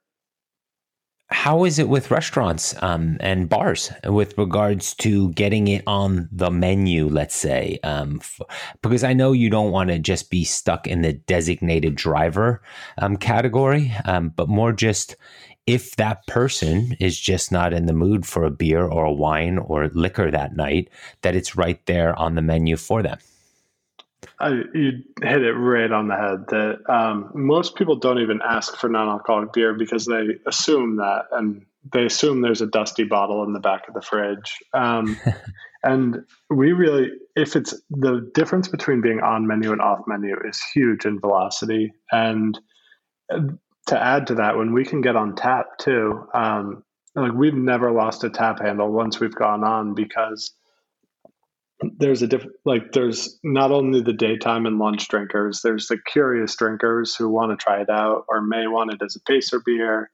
How is it with restaurants um, and bars with regards to getting it on the menu let's say um, f- because i know you don't want to just be stuck in the designated driver um, category um, but more just if that person is just not in the mood for a beer or a wine or liquor that night that it's right there on the menu for them. I, you hit it right on the head that um, most people don't even ask for non-alcoholic beer because they assume that and they assume there's a dusty bottle in the back of the fridge. Um, and we really if it's the difference between being on menu and off menu is huge in velocity. And uh, to add to that when we can get on tap too um, like we've never lost a tap handle once we've gone on because there's a different like there's not only the daytime and lunch drinkers there's the curious drinkers who want to try it out or may want it as a pacer beer.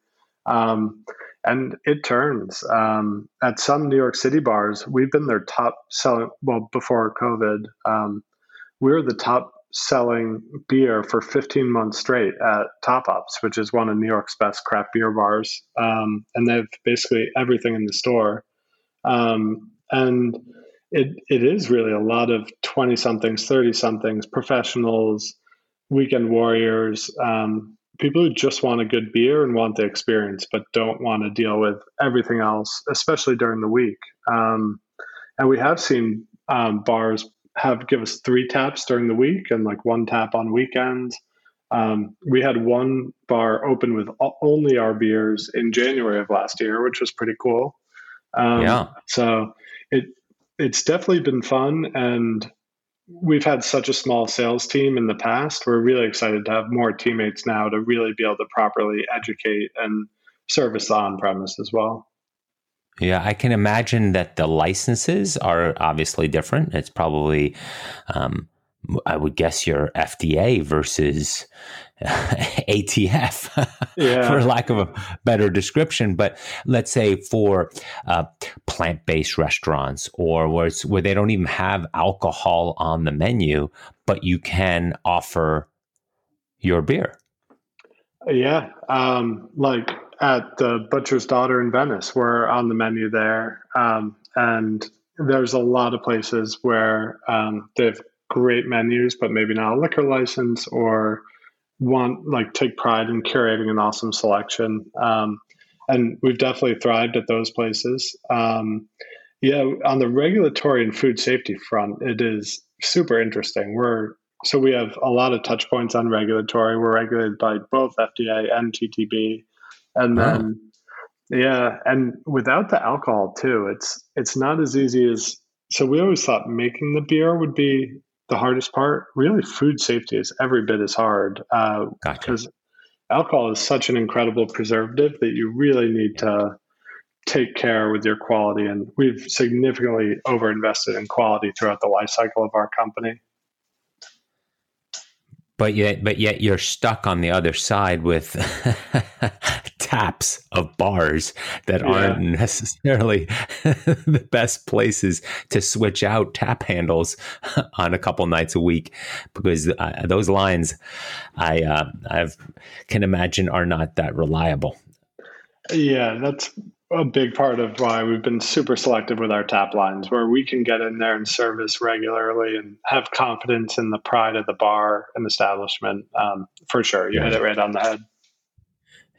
Um, and it turns um, at some new york city bars we've been their top selling well before covid um, we are the top selling beer for 15 months straight at Top Hops which is one of new york's best craft beer bars. Um, and they have basically everything in the store. Um, and it it is really a lot of 20 somethings 30 somethings professionals weekend warriors um, people who just want a good beer and want the experience but don't want to deal with everything else especially during the week. Um, and we have seen um, bars have give us three taps during the week and like one tap on weekends. Um, we had one bar open with only our beers in january of last year which was pretty cool. Um, yeah. so it it's definitely been fun and we've had such a small sales team in the past. We're really excited to have more teammates now to really be able to properly educate and service the on premise as well yeah, I can imagine that the licenses are obviously different. It's probably, um, I would guess, your FDA versus ATF, yeah. for lack of a better description. But let's say for uh, plant based restaurants or where, where they don't even have alcohol on the menu, but you can offer your beer. Yeah. Um, like at the Butcher's Daughter in Venice, we're on the menu there. Um, and there's a lot of places where um, they have great menus, but maybe not a liquor license or want like take pride in curating an awesome selection. Um, and we've definitely thrived at those places. Um, yeah, on the regulatory and food safety front, it is super interesting. We're so we have a lot of touch points on regulatory. We're regulated by both FDA and TTB, and then yeah, and without the alcohol too, it's it's not as easy as. So we always thought making the beer would be the hardest part. Really, food safety is every bit as hard uh, gotcha. because alcohol is such an incredible preservative that you really need to take care with your quality. And we've significantly overinvested in quality throughout the life cycle of our company. But yet, but yet you're stuck on the other side with taps of bars that yeah. aren't necessarily the best places to switch out tap handles on a couple nights a week because uh, those lines I uh, I can imagine are not that reliable. Yeah, that's a big part of why we've been super selective with our tap lines, where we can get in there and service regularly and have confidence in the pride of the bar and establishment. Um, for sure, you hit it right on the head.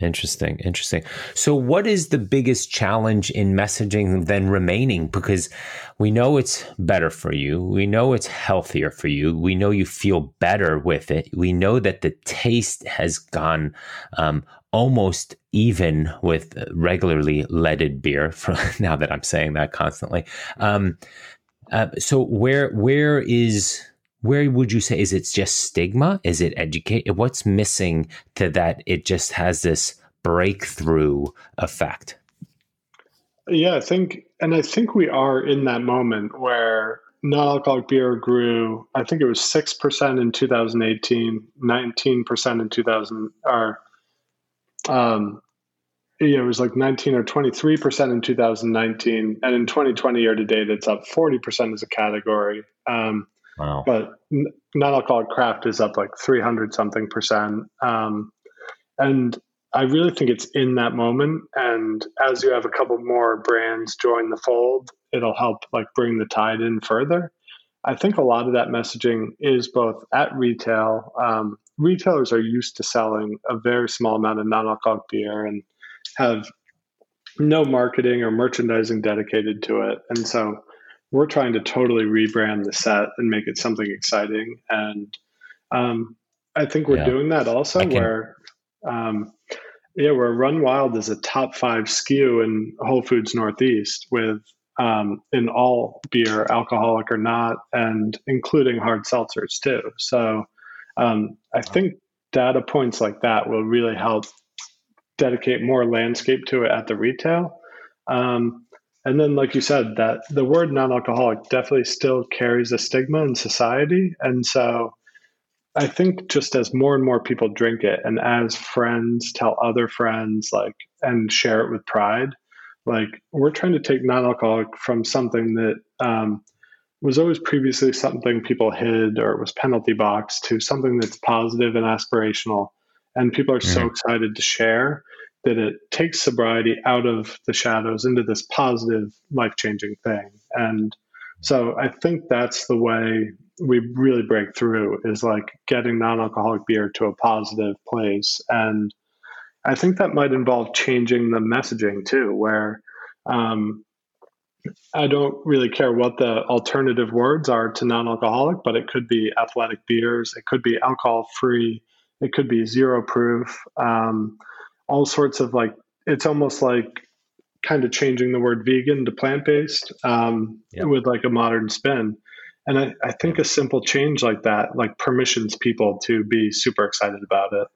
Interesting, interesting. So, what is the biggest challenge in messaging then remaining? Because we know it's better for you. We know it's healthier for you. We know you feel better with it. We know that the taste has gone um, almost even with regularly leaded beer. For now that I'm saying that constantly, um, uh, so where where is where would you say is it just stigma? Is it educate? What's missing to that? It just has this breakthrough effect. Yeah, I think, and I think we are in that moment where non-alcoholic beer grew. I think it was six percent in 2018, 19 percent in 2000, or um, yeah, it was like 19 or 23 percent in 2019, and in 2020 year to date, it's up 40 percent as a category. Um, wow! But non-alcoholic craft is up like 300 something percent, um, and I really think it's in that moment, and as you have a couple more brands join the fold, it'll help like bring the tide in further. I think a lot of that messaging is both at retail. Um, retailers are used to selling a very small amount of non-alcoholic beer and have no marketing or merchandising dedicated to it, and so we're trying to totally rebrand the set and make it something exciting. And um, I think we're yeah. doing that also, can... where um, yeah, where Run Wild is a top five SKU in Whole Foods Northeast with um, in all beer, alcoholic or not, and including hard seltzers too. So um, I think data points like that will really help dedicate more landscape to it at the retail. Um, and then, like you said, that the word non-alcoholic definitely still carries a stigma in society, and so I think just as more and more people drink it, and as friends tell other friends, like, and share it with pride, like, we're trying to take non alcoholic from something that um, was always previously something people hid or it was penalty box to something that's positive and aspirational. And people are so mm-hmm. excited to share that it takes sobriety out of the shadows into this positive, life changing thing. And so I think that's the way we really break through is like getting non-alcoholic beer to a positive place and i think that might involve changing the messaging too where um, i don't really care what the alternative words are to non-alcoholic but it could be athletic beers it could be alcohol free it could be zero proof um, all sorts of like it's almost like kind of changing the word vegan to plant-based um, yep. with like a modern spin. And I, I think a simple change like that like permissions people to be super excited about it.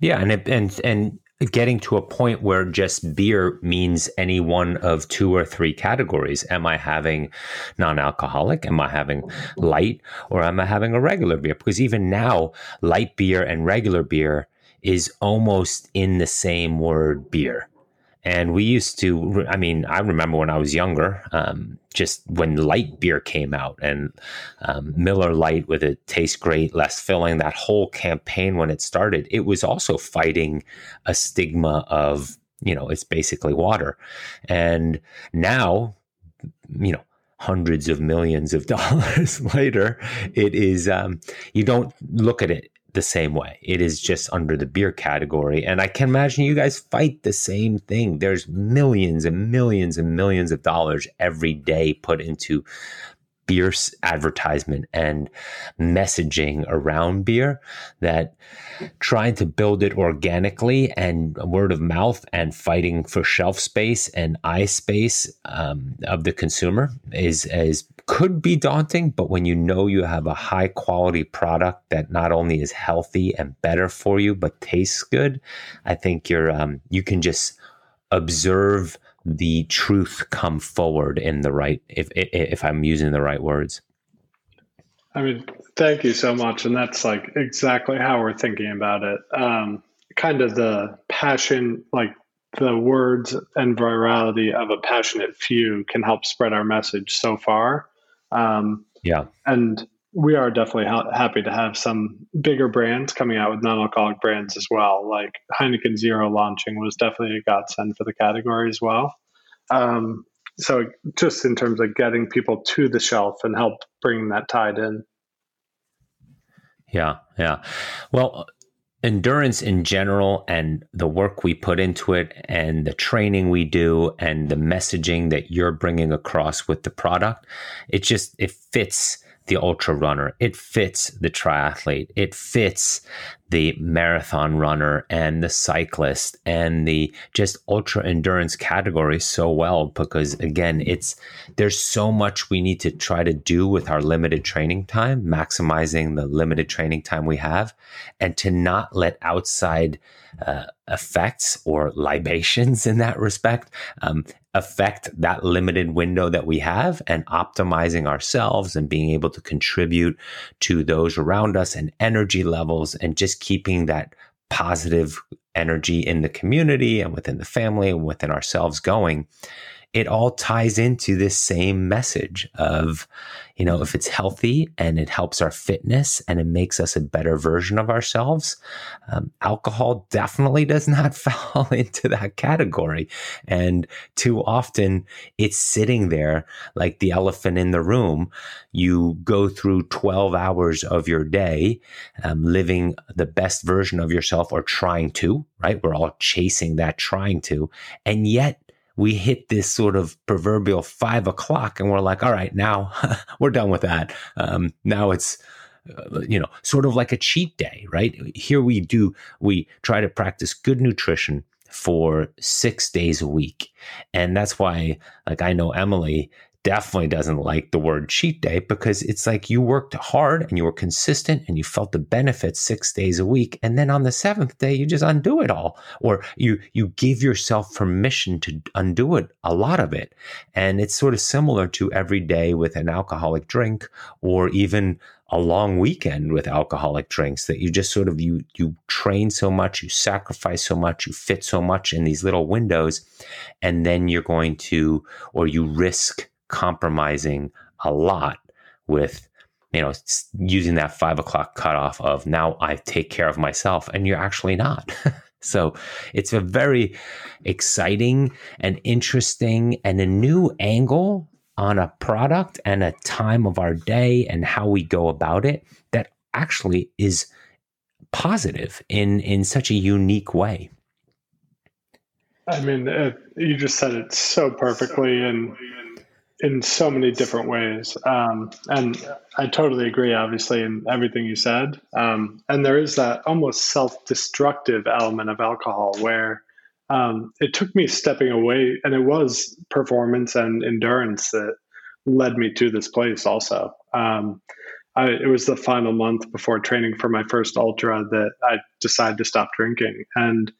Yeah and it, and and getting to a point where just beer means any one of two or three categories. Am i having non-alcoholic? Am i having light? Or am i having a regular beer? Because even now light beer and regular beer is almost in the same word beer and we used to, I mean, I remember when I was younger, um, just when light beer came out and um, Miller Lite with it tastes great, less filling, that whole campaign when it started, it was also fighting a stigma of, you know, it's basically water. And now, you know, hundreds of millions of dollars later, it is, um, you don't look at it the same way. It is just under the beer category. And I can imagine you guys fight the same thing. There's millions and millions and millions of dollars every day put into beer advertisement and messaging around beer that trying to build it organically and word of mouth and fighting for shelf space and eye space um, of the consumer is is could be daunting. But when you know you have a high quality product that not only is healthy and better for you but tastes good i think you're um, you can just observe the truth come forward in the right if if I'm using the right words. I mean, thank you so much, and that's like exactly how we're thinking about it. um, kind of the passion, like the words and virality of a passionate few can help spread our message so far. Um, yeah. And we are definitely ha- happy to have some bigger brands coming out with non-alcoholic brands as well. Like Heineken Zero launching was definitely a godsend for the category as well. Um, so just in terms of getting people to the shelf and help bringing that tide in. Yeah, yeah. Well, endurance in general and the work we put into it and the training we do and the messaging that you're bringing across with the product, it just it fits the ultra runner. It fits the triathlete. It fits the marathon runner and the cyclist and the just ultra endurance category so well because again, it's there's so much we need to try to do with our limited training time, maximizing the limited training time we have, and to not let outside uh, effects or libations in that respect um, affect that limited window that we have and optimizing ourselves and being able to contribute to those around us and energy levels and just keeping that positive energy in the community and within the family and within ourselves going it all ties into this same message of, you know, if it's healthy and it helps our fitness and it makes us a better version of ourselves, um, alcohol definitely does not fall into that category. And too often it's sitting there like the elephant in the room. You go through 12 hours of your day um, living the best version of yourself or trying to, right? We're all chasing that, trying to. And yet, we hit this sort of proverbial five o'clock and we're like, all right, now we're done with that. Um, now it's, uh, you know, sort of like a cheat day, right? Here we do, we try to practice good nutrition for six days a week. And that's why, like, I know Emily definitely doesn't like the word cheat day because it's like you worked hard and you were consistent and you felt the benefits six days a week. And then on the seventh day you just undo it all or you you give yourself permission to undo it a lot of it. And it's sort of similar to every day with an alcoholic drink or even a long weekend with alcoholic drinks that you just sort of you you train so much you sacrifice so much you fit so much in these little windows. And then you're going to or you risk compromising a lot with you know using that five o'clock cutoff of now i take care of myself and you're actually not. So it's a very exciting and interesting and a new angle on a product and a time of our day and how we go about it that actually is positive in in such a unique way. I mean you just said it so perfectly and in so many different ways. Um, and I totally agree, obviously, in everything you said. Um, and there is that almost self destructive element of alcohol where um, it took me stepping away, and it was performance and endurance that led me to this place also. Um, I, it was the final month before training for my first ultra that I decided to stop drinking. And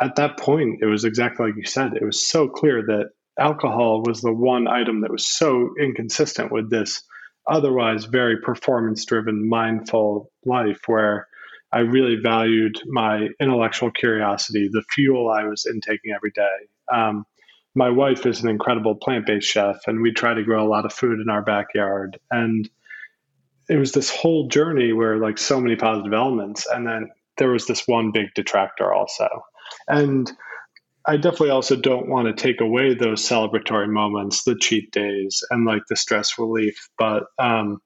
at that point, it was exactly like you said. It was so clear that alcohol was the one item that was so inconsistent with this otherwise very performance driven, mindful life where I really valued my intellectual curiosity, the fuel I was intaking every day. Um, my wife is an incredible plant based chef, and we try to grow a lot of food in our backyard. And it was this whole journey where, like, so many positive elements. And then there was this one big detractor also. And I definitely also don't want to take away those celebratory moments, the cheat days, and like the stress relief. But um,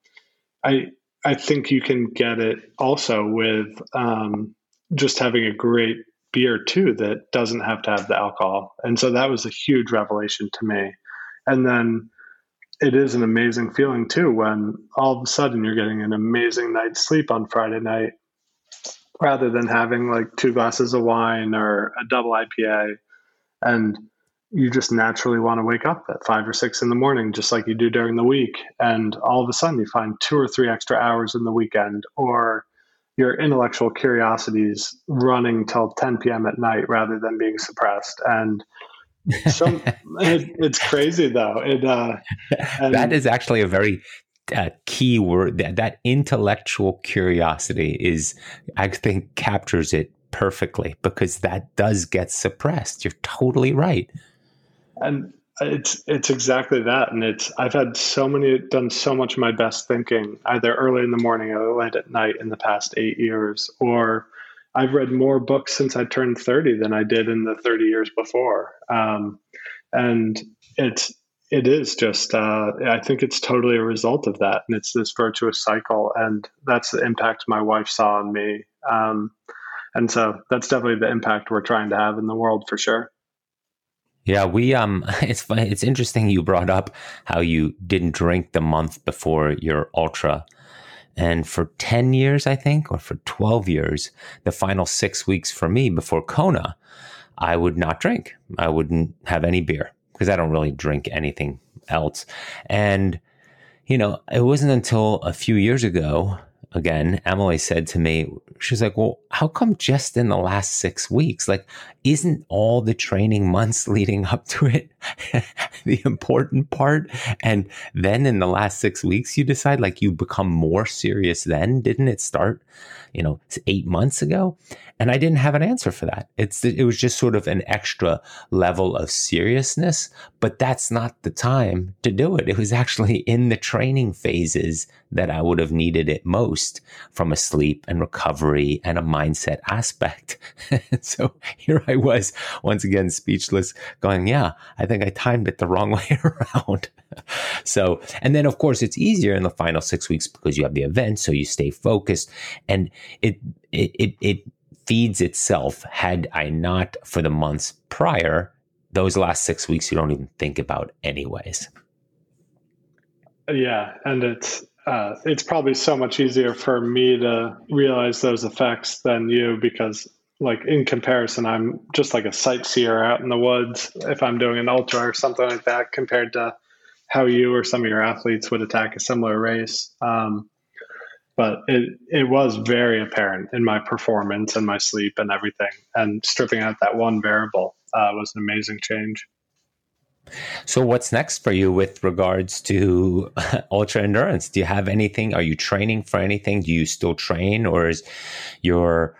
I I think you can get it also with um, just having a great beer too that doesn't have to have the alcohol. And so that was a huge revelation to me. And then it is an amazing feeling too when all of a sudden you're getting an amazing night's sleep on Friday night rather than having like two glasses of wine or a double IPA and you just naturally want to wake up at five or six in the morning, just like you do during the week. And all of a sudden, you find two or three extra hours in the weekend, or your intellectual curiosities running till 10 p.m. at night rather than being suppressed. And so it, it's crazy, though. It, uh, that is actually a very uh, key word that, that intellectual curiosity is i think captures it perfectly because that does get suppressed. You're totally right. And it's it's exactly that, and it's I've had so many done so much of my best thinking either early in the morning or late at night in the past eight years, or I've read more books since I turned thirty than I did in the thirty years before, um, and it's it is just uh, I think it's totally a result of that, and it's this virtuous cycle, and that's the impact my wife saw on me, um, and so that's definitely the impact we're trying to have in the world for sure. Yeah, we um it's funny, it's interesting you brought up how you didn't drink the month before your ultra. And for 10 years, I think, or for 12 years, the final 6 weeks for me before Kona, I would not drink. I wouldn't have any beer because I don't really drink anything else. And you know, it wasn't until a few years ago again, Emily said to me, she's like, well, how come just in the last six weeks? Like, isn't all the training months leading up to it the important part? And then in the last six weeks, you decide like you become more serious then? Didn't it start, you know, eight months ago? And I didn't have an answer for that. It's, it was just sort of an extra level of seriousness, but that's not the time to do it. It was actually in the training phases that I would have needed it most from a sleep and recovery and a mindset aspect. so here I was once again speechless going, yeah, I think I timed it the wrong way around. so, and then of course it's easier in the final six weeks because you have the event. So you stay focused and it, it, it, it feeds itself. Had I not for the months prior, those last six weeks, you don't even think about anyways. Yeah. And it's, uh, it's probably so much easier for me to realize those effects than you because like in comparison i'm just like a sightseer out in the woods if i'm doing an ultra or something like that compared to how you or some of your athletes would attack a similar race um, but it, it was very apparent in my performance and my sleep and everything and stripping out that one variable uh, was an amazing change so, what's next for you with regards to ultra endurance? Do you have anything? Are you training for anything? Do you still train, or is your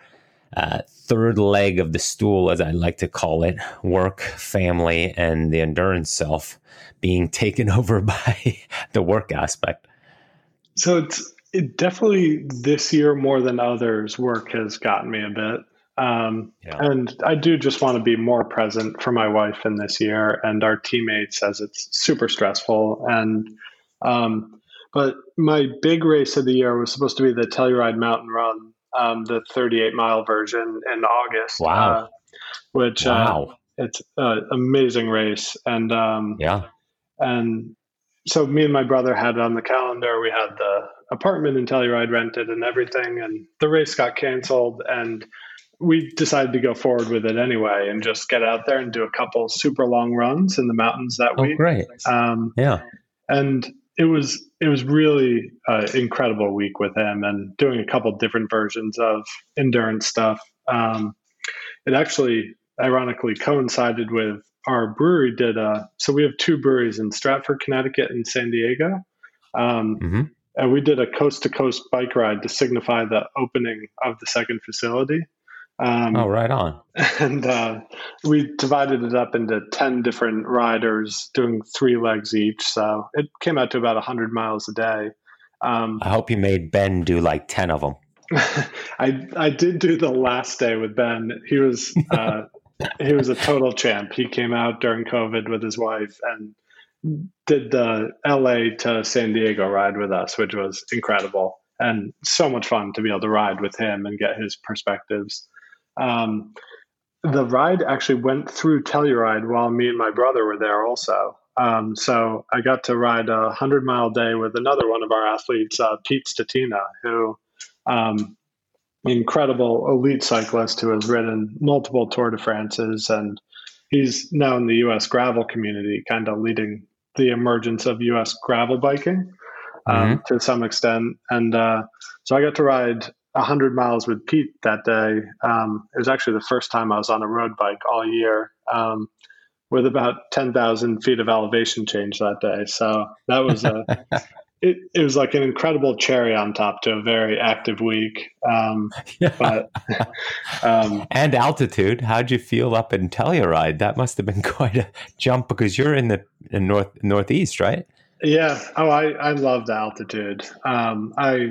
uh, third leg of the stool, as I like to call it, work, family, and the endurance self being taken over by the work aspect? So, it's it definitely this year more than others, work has gotten me a bit. Um, yeah. And I do just want to be more present for my wife in this year and our teammates as it's super stressful. And, um, but my big race of the year was supposed to be the Telluride Mountain Run, um, the 38 mile version in August. Wow. Uh, which, uh, wow. Uh, it's an amazing race. And, um, yeah. And so me and my brother had it on the calendar. We had the apartment in Telluride rented and everything. And the race got canceled. And, we decided to go forward with it anyway and just get out there and do a couple super long runs in the mountains that oh, week. Great. Um, yeah. And it was it was really an incredible week with him and doing a couple different versions of endurance stuff. Um, it actually ironically coincided with our brewery did a so we have two breweries in Stratford, Connecticut and San Diego. Um, mm-hmm. And we did a coast to coast bike ride to signify the opening of the second facility. Um, oh, right on. And uh, we divided it up into 10 different riders doing three legs each. So it came out to about 100 miles a day. Um, I hope you made Ben do like 10 of them. I, I did do the last day with Ben. He was, uh, he was a total champ. He came out during COVID with his wife and did the LA to San Diego ride with us, which was incredible and so much fun to be able to ride with him and get his perspectives. Um, the ride actually went through Telluride while me and my brother were there also. Um, so I got to ride a hundred mile day with another one of our athletes, uh, Pete Stetina, who um, incredible elite cyclist who has ridden multiple Tour de France's, and he's now in the U.S. gravel community, kind of leading the emergence of U.S. gravel biking um, mm-hmm. to some extent. And uh, so I got to ride 100 miles with Pete that day. Um, it was actually the first time I was on a road bike all year um, with about 10,000 feet of elevation change that day. So that was a it, it was like an incredible cherry on top to a very active week. Um, yeah. but, um, and altitude. How'd you feel up in Telluride? That must have been quite a jump because you're in the in north northeast, right? Yeah. Oh, I I love the altitude. Um, I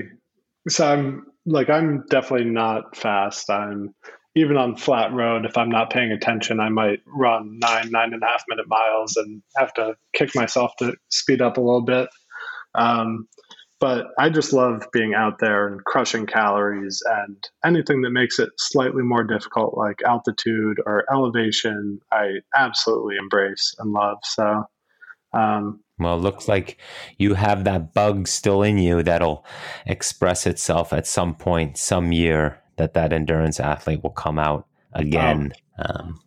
so I'm like I'm definitely not fast. I'm even on flat road. If I'm not paying attention, I might run nine nine and a half minute miles and have to kick myself to speed up a little bit. Um, but I just love being out there and crushing calories and anything that makes it slightly more difficult, like altitude or elevation, I absolutely embrace and love. So, um, well, it looks like you have that bug still in you that'll express itself at some point, some year, that that endurance athlete will come out again. Oh. Um,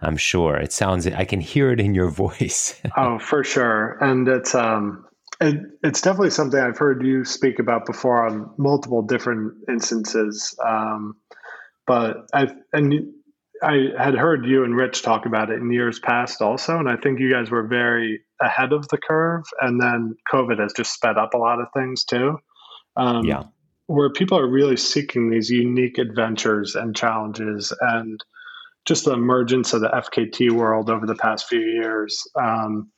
I'm sure. It sounds. I can hear it in your voice. oh, for sure. And it's um, it, it's definitely something I've heard you speak about before on multiple different instances. Um, but I and I had heard you and Rich talk about it in years past also, and I think you guys were very ahead of the curve. And then COVID has just sped up a lot of things too. Um, yeah, where people are really seeking these unique adventures and challenges, and just the emergence of the FKT world over the past few years. Um,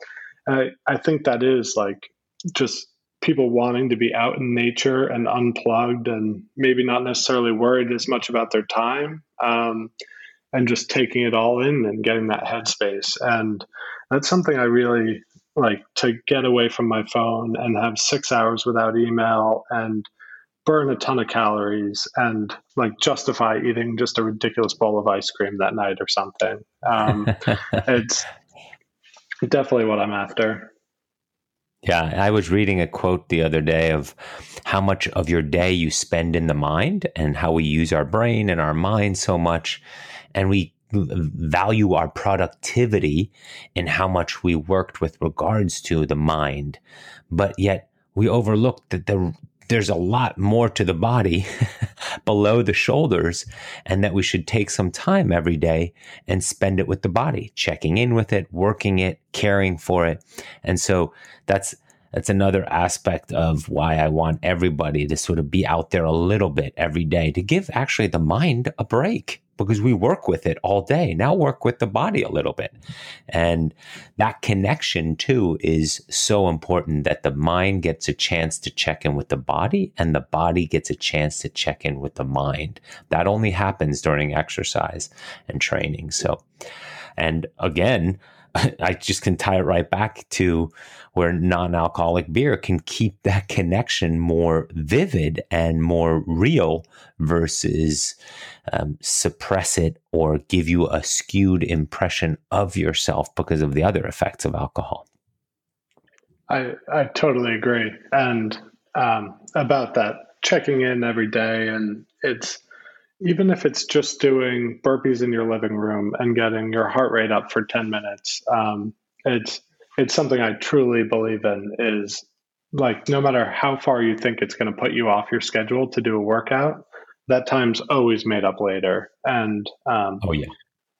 I, I think that is like just people wanting to be out in nature and unplugged and maybe not necessarily worried as much about their time um, and just taking it all in and getting that headspace and that's something i really like to get away from my phone and have six hours without email and burn a ton of calories and like justify eating just a ridiculous bowl of ice cream that night or something um, it's definitely what i'm after yeah, I was reading a quote the other day of how much of your day you spend in the mind and how we use our brain and our mind so much. And we value our productivity in how much we worked with regards to the mind. But yet we overlook that the, there's a lot more to the body below the shoulders and that we should take some time every day and spend it with the body, checking in with it, working it, caring for it. And so that's that's another aspect of why I want everybody to sort of be out there a little bit every day to give actually the mind a break because we work with it all day. Now work with the body a little bit. And that connection too is so important that the mind gets a chance to check in with the body and the body gets a chance to check in with the mind. That only happens during exercise and training. So, and again, I just can tie it right back to where non alcoholic beer can keep that connection more vivid and more real versus um, suppress it or give you a skewed impression of yourself because of the other effects of alcohol. I, I totally agree. And um, about that, checking in every day, and it's even if it's just doing burpees in your living room and getting your heart rate up for 10 minutes um, it's it's something i truly believe in is like no matter how far you think it's going to put you off your schedule to do a workout that time's always made up later. And um, oh yeah.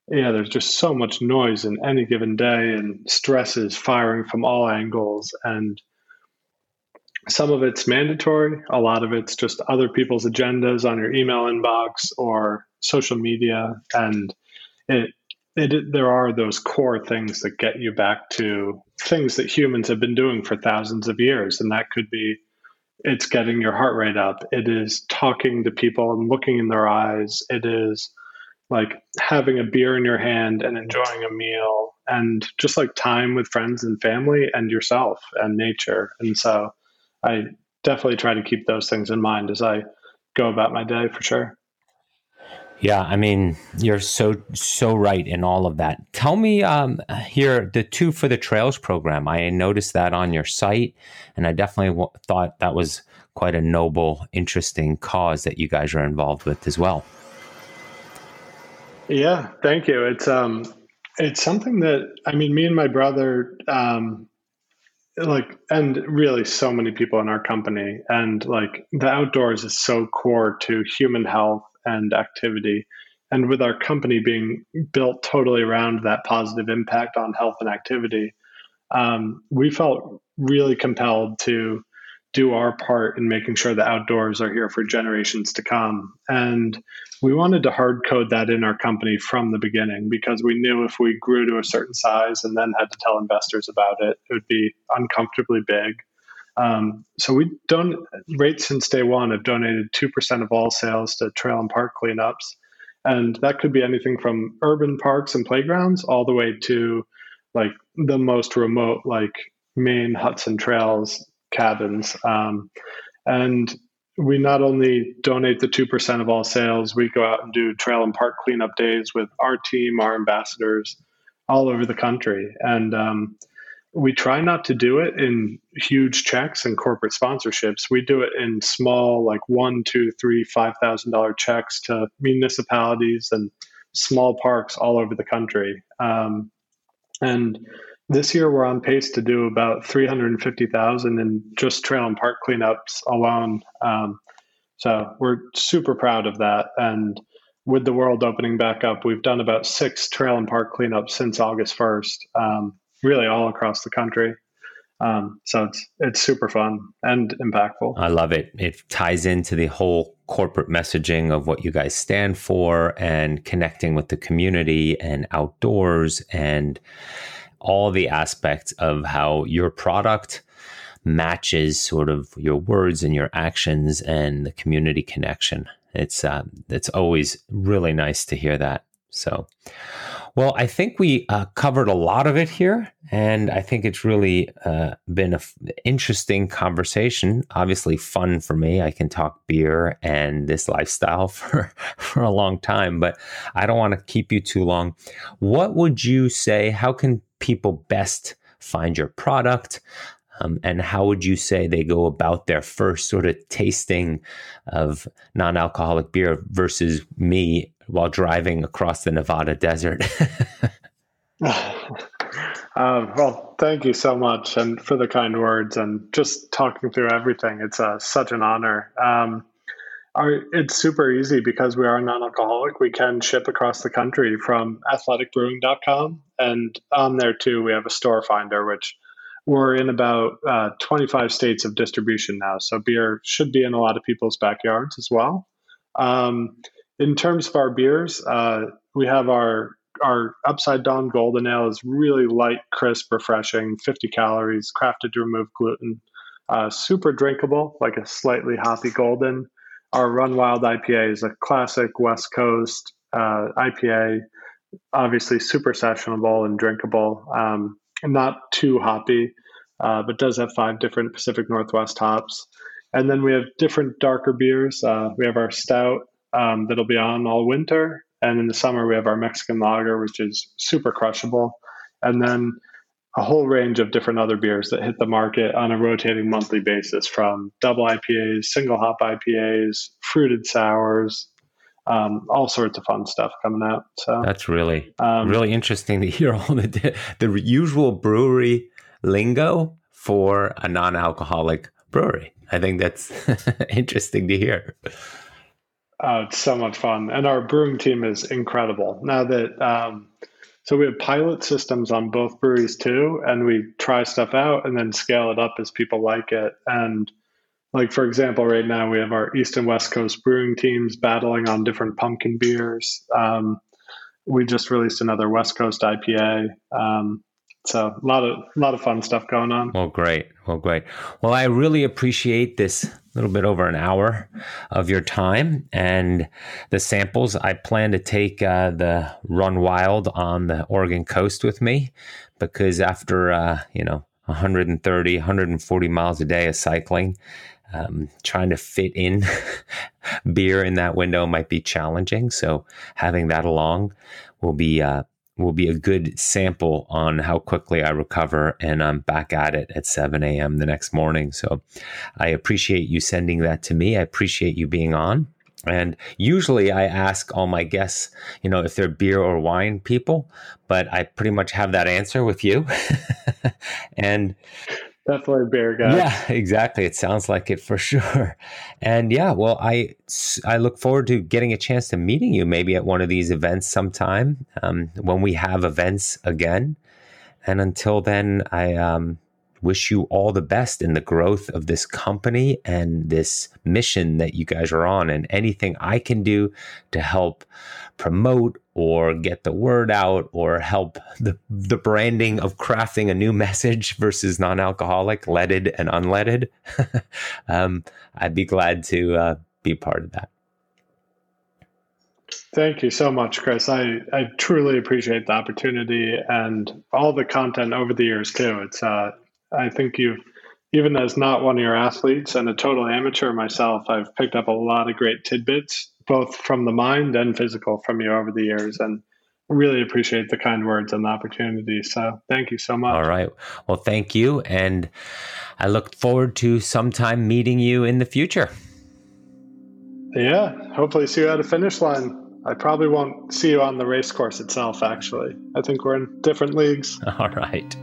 yeah there's just so much noise in any given day and stresses firing from all angles. And some of it's mandatory, a lot of it's just other people's agendas on your email inbox or social media. And it, it, there are those core things that get you back to things that humans have been doing for thousands of years. And that could be it's getting your heart rate up, it is talking to people and looking in their eyes, it is like having a beer in your hand and enjoying a meal and just like time with friends and family and yourself and nature. And so I definitely try to keep those things in mind as I go about my day for sure. Yeah, I mean, you're so so right in all of that. Tell me um, here the two for the trails program. I noticed that on your site, and I definitely w- thought that was quite a noble, interesting cause that you guys are involved with as well. Yeah, thank you. It's um, it's something that I mean, me and my brother um, like and really so many people in our company. And like the outdoors is so core to human health and activity. And with our company being built totally around that positive impact on health and activity um, we felt really compelled to do our part in making sure the outdoors are here for generations to come. And we wanted to hard code that in our company from the beginning because we knew if we grew to a certain size and then had to tell investors about it, it would be uncomfortably big. Um, so we don't rate since day one have donated two percent of all sales to trail and park cleanups, and that could be anything from urban parks and playgrounds all the way to like the most remote, like Maine Huts and Trails cabins. Um, and we not only donate the 2% of all sales, we go out and do trail and park cleanup days with our team, our ambassadors all over the country. And um, we try not to do it in huge checks and corporate sponsorships. We do it in small, like one, two, three, five thousand dollar checks to municipalities and small parks all over the country. Um, and this year we're on pace to do about 350,000 in just trail and park cleanups alone. Um, so we're super proud of that. And with the world opening back up, we've done about six trail and park cleanups since August 1st, um, really all across the country. Um, so it's it's super fun and impactful. I love it. It ties into the whole corporate messaging of what you guys stand for and connecting with the community and outdoors and all the aspects of how your product matches sort of your words and your actions and the community connection. It's uh, it's always really nice to hear that. So, well, I think we uh, covered a lot of it here, and I think it's really uh, been an f- interesting conversation. Obviously, fun for me. I can talk beer and this lifestyle for for a long time, but I don't want to keep you too long. What would you say? How can people best find your product? Um, and how would you say they go about their first sort of tasting of non alcoholic beer versus me while driving across the Nevada desert? Um, well, thank you so much and for the kind words and just talking through everything. It's uh, such an honor. Um, our, it's super easy because we are non-alcoholic. We can ship across the country from athleticbrewing.com, and on there too we have a store finder, which we're in about uh, 25 states of distribution now. So beer should be in a lot of people's backyards as well. Um, in terms of our beers, uh, we have our our Upside Dawn golden ale is really light, crisp, refreshing, 50 calories, crafted to remove gluten, uh, super drinkable, like a slightly hoppy golden our Run Wild IPA is a classic West Coast uh, IPA, obviously super sessionable and drinkable, um, not too hoppy, uh, but does have five different Pacific Northwest hops. And then we have different darker beers. Uh, we have our stout um, that'll be on all winter. And in the summer, we have our Mexican lager, which is super crushable. And then a whole range of different other beers that hit the market on a rotating monthly basis from double IPAs, single hop IPAs, fruited sours, um, all sorts of fun stuff coming out. So that's really, um, really interesting to hear all the, the usual brewery lingo for a non alcoholic brewery. I think that's interesting to hear. Oh, it's so much fun. And our brewing team is incredible. Now that, um, so we have pilot systems on both breweries too, and we try stuff out and then scale it up as people like it. And like for example, right now we have our East and West Coast brewing teams battling on different pumpkin beers. Um, we just released another West Coast IPA. Um, so a lot of a lot of fun stuff going on. Well, great. Well, great. Well, I really appreciate this little bit over an hour of your time and the samples. I plan to take uh, the Run Wild on the Oregon coast with me because after uh, you know 130, 140 miles a day of cycling, um, trying to fit in beer in that window might be challenging. So having that along will be uh, will be a good sample on how quickly I recover and I'm back at it at 7 a.m. the next morning. So I appreciate you sending that to me. I appreciate you being on. And usually I ask all my guests, you know, if they're beer or wine people, but I pretty much have that answer with you. and definitely bear guy. Yeah, exactly. It sounds like it for sure. And yeah, well, I I look forward to getting a chance to meeting you maybe at one of these events sometime um, when we have events again. And until then, I um, wish you all the best in the growth of this company and this mission that you guys are on. And anything I can do to help promote or get the word out or help the, the branding of crafting a new message versus non-alcoholic, leaded and unleaded, um, I'd be glad to uh, be part of that. Thank you so much, Chris. I, I truly appreciate the opportunity and all the content over the years too. It's uh, I think you've even as not one of your athletes and a total amateur myself, I've picked up a lot of great tidbits, both from the mind and physical, from you over the years, and really appreciate the kind words and the opportunity. So thank you so much. All right. Well, thank you, and I look forward to sometime meeting you in the future. Yeah, hopefully see you at a finish line. I probably won't see you on the race course itself, actually. I think we're in different leagues. All right.